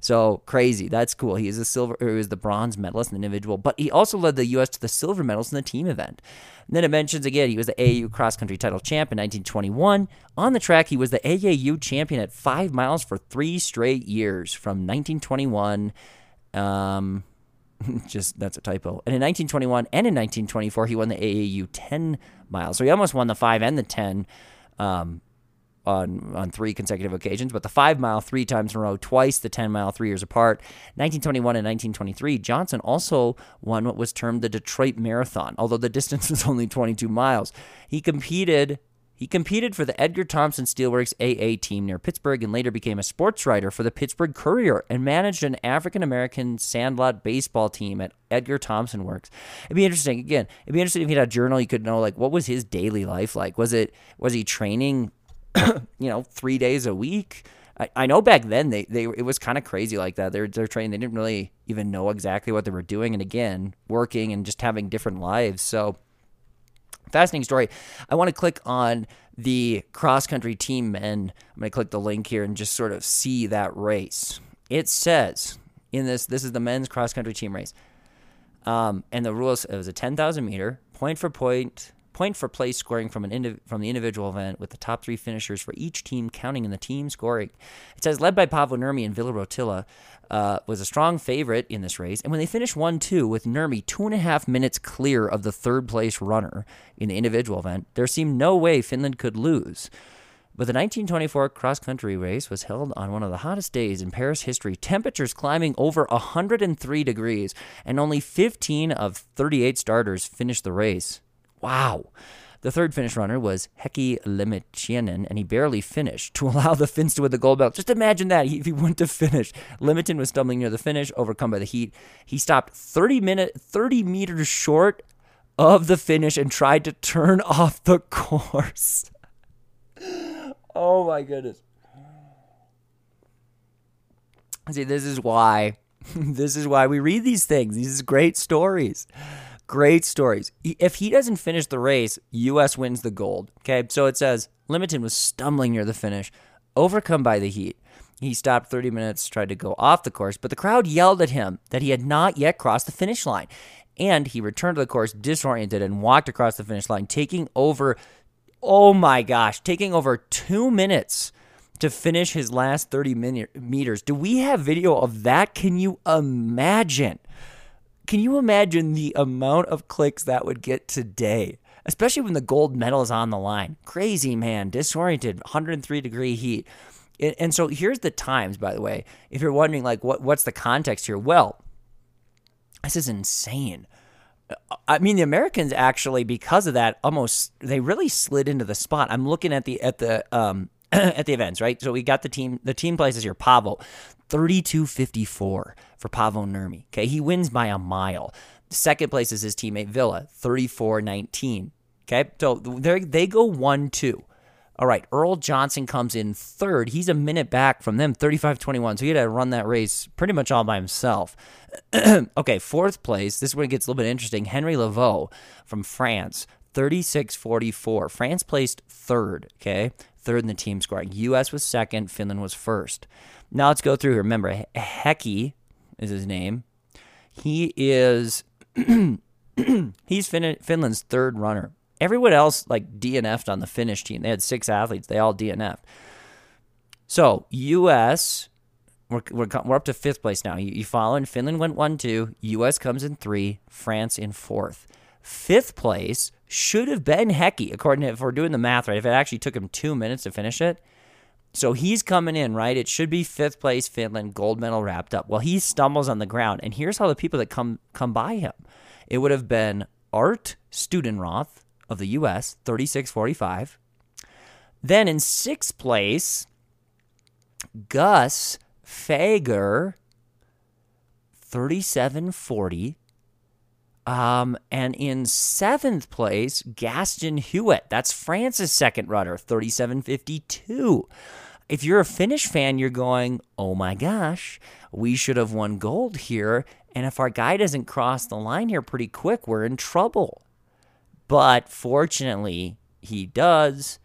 So crazy. That's cool. He is a silver he was the bronze medalist in the individual, but he also led the US to the silver medals in the team event. And then it mentions again he was the AAU cross country title champ in 1921. On the track, he was the AAU champion at five miles for three straight years from 1921. Um, just that's a typo. And in 1921 and in 1924, he won the AAU 10 miles. So he almost won the five and the 10. Um, on on three consecutive occasions, but the five mile three times in a row, twice the ten mile three years apart. 1921 and 1923, Johnson also won what was termed the Detroit Marathon, although the distance was only 22 miles. He competed. He competed for the Edgar Thomson Steelworks AA team near Pittsburgh and later became a sports writer for the Pittsburgh Courier and managed an African American sandlot baseball team at Edgar Thomson Works. It'd be interesting. Again, it'd be interesting if he had a journal. You could know like what was his daily life like. Was it was he training you know, three days a week. I, I know back then they, they it was kind of crazy like that. They're they're training. They didn't really even know exactly what they were doing, and again, working and just having different lives. So fascinating story. I want to click on the cross country team men. I'm going to click the link here and just sort of see that race. It says in this this is the men's cross country team race. Um, and the rules it was a 10,000 meter point for point point for place scoring from an indiv- from the individual event with the top three finishers for each team counting in the team scoring. It says led by Paavo Nurmi and Ville Ritola uh, was a strong favorite in this race, and when they finished one two with Nurmi two and a half minutes clear of the third place runner in the individual event, there seemed no way Finland could lose. But the 1924 cross country race was held on one of the hottest days in Paris history, temperatures climbing over 103 degrees, and only 15 of 38 starters finished the race. Wow. The third finish runner was Heikki Liimatainen, and he barely finished to allow the Finns to win the gold medal. Just imagine that if he wouldn't have finished. Limitin was stumbling near the finish, overcome by the heat. He stopped 30 minute, 30 meters short of the finish and tried to turn off the course. oh my goodness. See, this is why. this is why we read these things. These great stories. Great stories. If he doesn't finish the race, US wins the gold. Okay, so it says Limiton was stumbling near the finish, overcome by the heat. He stopped 30 minutes, tried to go off the course, but the crowd yelled at him that he had not yet crossed the finish line. And he returned to the course disoriented and walked across the finish line, taking over, oh my gosh, taking over two minutes to finish his last 30 min- meters. Do we have video of that? Can you imagine? Can you imagine the amount of clicks that would get today? Especially when the gold medal is on the line. Crazy, man. Disoriented, 103 degree heat. And so here's the times, by the way. If you're wondering, like, what, what's the context here? Well, this is insane. I mean, the Americans actually, because of that, almost they really slid into the spot. I'm looking at the at the um, at the events, right? So we got the team. The team places here. Paavo, 32.54 for Paavo Nurmi. Okay, he wins by a mile. Second place is his teammate Villa, 34.19. Okay, so they go one two. All right, Earl Johnson comes in third. He's a minute back from them, 35-21. So he had to run that race pretty much all by himself. okay, fourth place. This is where it gets a little bit interesting. Henry Lauvaux from France, 36-44. France placed third. Okay, third in the team scoring. U.S. was second. Finland was first. Now let's go through here. Remember, Heikki is his name. He is he's fin- Finland's third runner. Everyone else like DNF'd on the Finnish team. They had six athletes. They all DNF'd. So U.S. We're, we're, we're up to fifth place now. You, you following? Finland went one, two. U.S. comes in three. France in fourth. Fifth place should have been Hecky, according to if we're doing the math right. If it actually took him two minutes to finish it, so he's coming in, right? It should be fifth place Finland, gold medal wrapped up. Well, he stumbles on the ground, and here's how the people that come come by him. It would have been Art Studenroth of the U.S. 36.45. Then in sixth place, Gus Fager 37.40. Um, and in seventh place, Gaston Heuet. That's France's second runner, 37.52. If you're a Finnish fan, you're going, oh my gosh, we should have won gold here. And if our guy doesn't cross the line here pretty quick, we're in trouble. But fortunately, he does.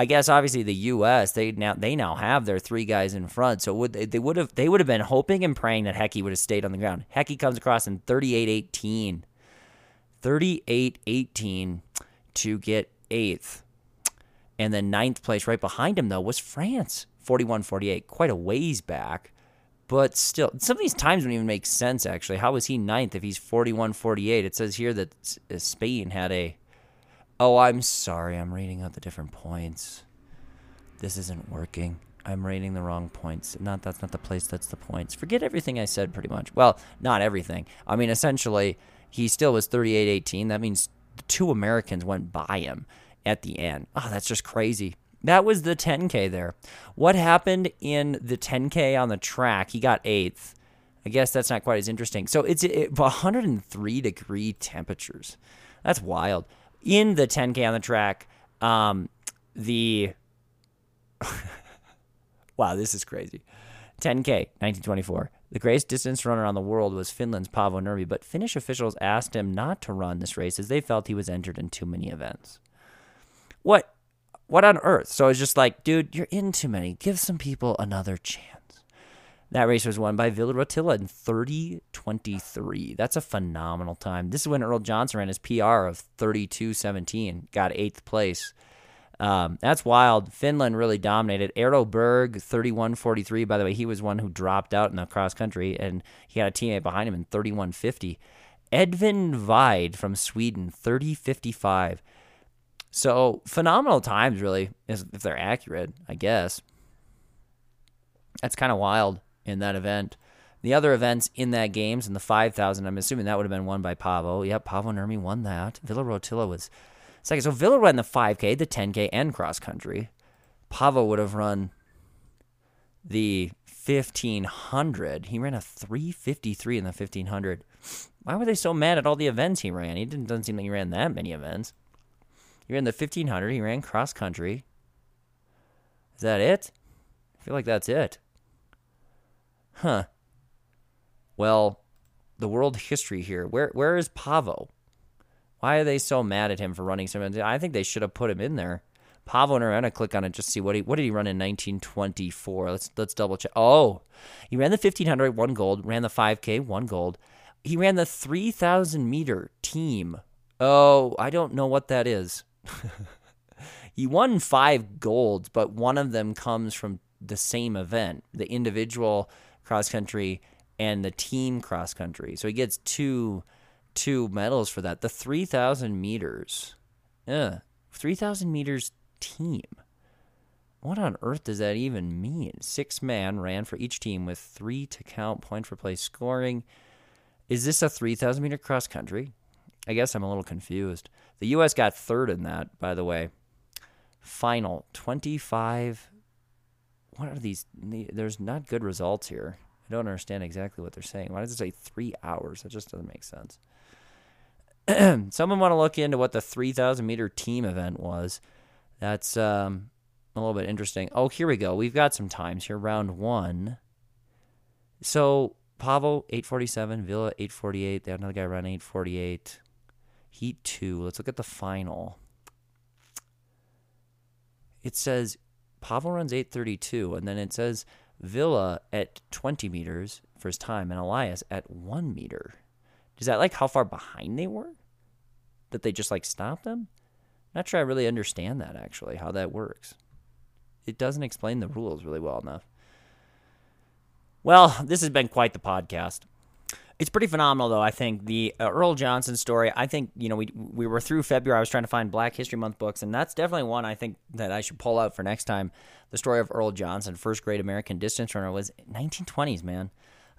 I guess obviously the U.S. they now they now have their three guys in front, so would they, would have they would have been hoping and praying that Hecky would have stayed on the ground. Hecky comes across in 38-18. 38-18 to get eighth. And then ninth place right behind him, though, was France, 41 48. Quite a ways back. But still, some of these times don't even make sense, actually. How was he ninth if he's 41 48? It says here that uh, Spain had a. Oh, I'm sorry. I'm reading out the different points. This isn't working. I'm reading the wrong points. Not that's not the place. That's the points. Forget everything I said, pretty much. Well, not everything. I mean, essentially, he still was 38-18. That means two Americans went by him at the end. Oh, that's just crazy. That was the 10K there. What happened in the 10K on the track? He got eighth. I guess that's not quite as interesting. So it's it, 103 degree temperatures. That's wild. In the 10K on the track, um, the wow, this is crazy. 10K, 1924. The greatest distance runner on the world was Finland's Paavo Nurmi, but Finnish officials asked him not to run this race as they felt he was entered in too many events. What what on earth? So it's just like, dude, you're in too many. Give some people another chance. That race was won by Ville Ritola in 30-23. That's a phenomenal time. This is when Earl Johnson ran his PR of 32-17, got eighth place. Um, that's wild. Finland really dominated. Eero Berg, 31-43. By the way, he was one who dropped out in the cross country, and he had a teammate behind him in 31-50. Edvin Wide from Sweden, 30-55. So phenomenal times, really, if they're accurate, I guess. That's kind of wild in that event. The other events in that games in the 5,000, I'm assuming that would have been won by Paavo. Yep, Paavo Nurmi won that. Ville Ritola was second. So Ville ran the 5K, the 10K, and cross country. Paavo would have run the 1500. He ran a 353 in the 1500. Why were they so mad at all the events he ran? He didn't doesn't seem like he ran that many events. He ran the 1500. He ran cross country. Is that it? I feel like that's it. Huh. Well, the world history here. Where where is Paavo? Why are they so mad at him for running so many? I think they should have put him in there. Paavo Nurmi, click on it, just see what he what did he run in 1924. Let's let's double check. Oh, he ran the 1500, one gold. Ran the 5K, one gold. He ran the 3000 meter team. Oh, I don't know what that is. he won five golds, but one of them comes from the same event, the individual cross country and the team cross country. So he gets two two medals for that. The 3000 meters. Yeah. 3000 meters team. What on earth does that even mean? Six man ran for each team with three to count point for play scoring. Is this a 3,000 meter cross country? I guess I'm a little confused. The U.S. got third in that, by the way. Final 25. What are these? There's not good results here. I don't understand exactly what they're saying. Why does it say three hours? That just doesn't make sense. Someone want to look into what the 3,000 meter team event was. That's um, a little bit interesting. Oh, here we go. We've got some times here. Round one. So Paavo 847, Ville 848. They have another guy run 848. Heat two. Let's look at the final. It says Paavo runs 832, and then it says Ville at 20 meters first time, and Elias at one meter. Is that like how far behind they were? That they just like stopped them? Not sure I really understand that actually, how that works. It doesn't explain the rules really well enough. Well, this has been quite the podcast. It's pretty phenomenal, though. I think the uh, Earl Johnson story. I think you know we we were through February. I was trying to find Black History Month books, and that's definitely one I think that I should pull out for next time. The story of Earl Johnson, first great American distance runner, was 1920s. Man,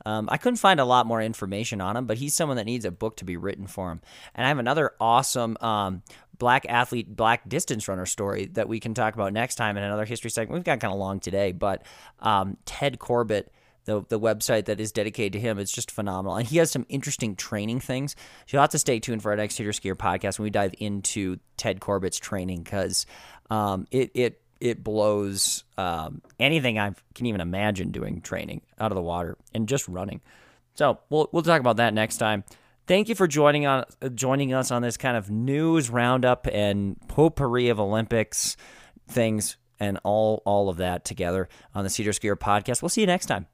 um, I couldn't find a lot more information on him, but he's someone that needs a book to be written for him. And I have another awesome um, black athlete, black distance runner story that we can talk about next time in another history segment. We've got kind of long today, but um, Ted Corbett the the website that is dedicated to him. It's just phenomenal, and he has some interesting training things. So you'll have to stay tuned for our next Seder Skier podcast when we dive into Ted Corbett's training because um, it it it blows um, anything I can even imagine doing training out of the water and just running. So we'll we'll talk about that next time. Thank you for joining on joining us on this kind of news roundup and potpourri of Olympics things and all all of that together on the Seder Skier podcast. We'll see you next time.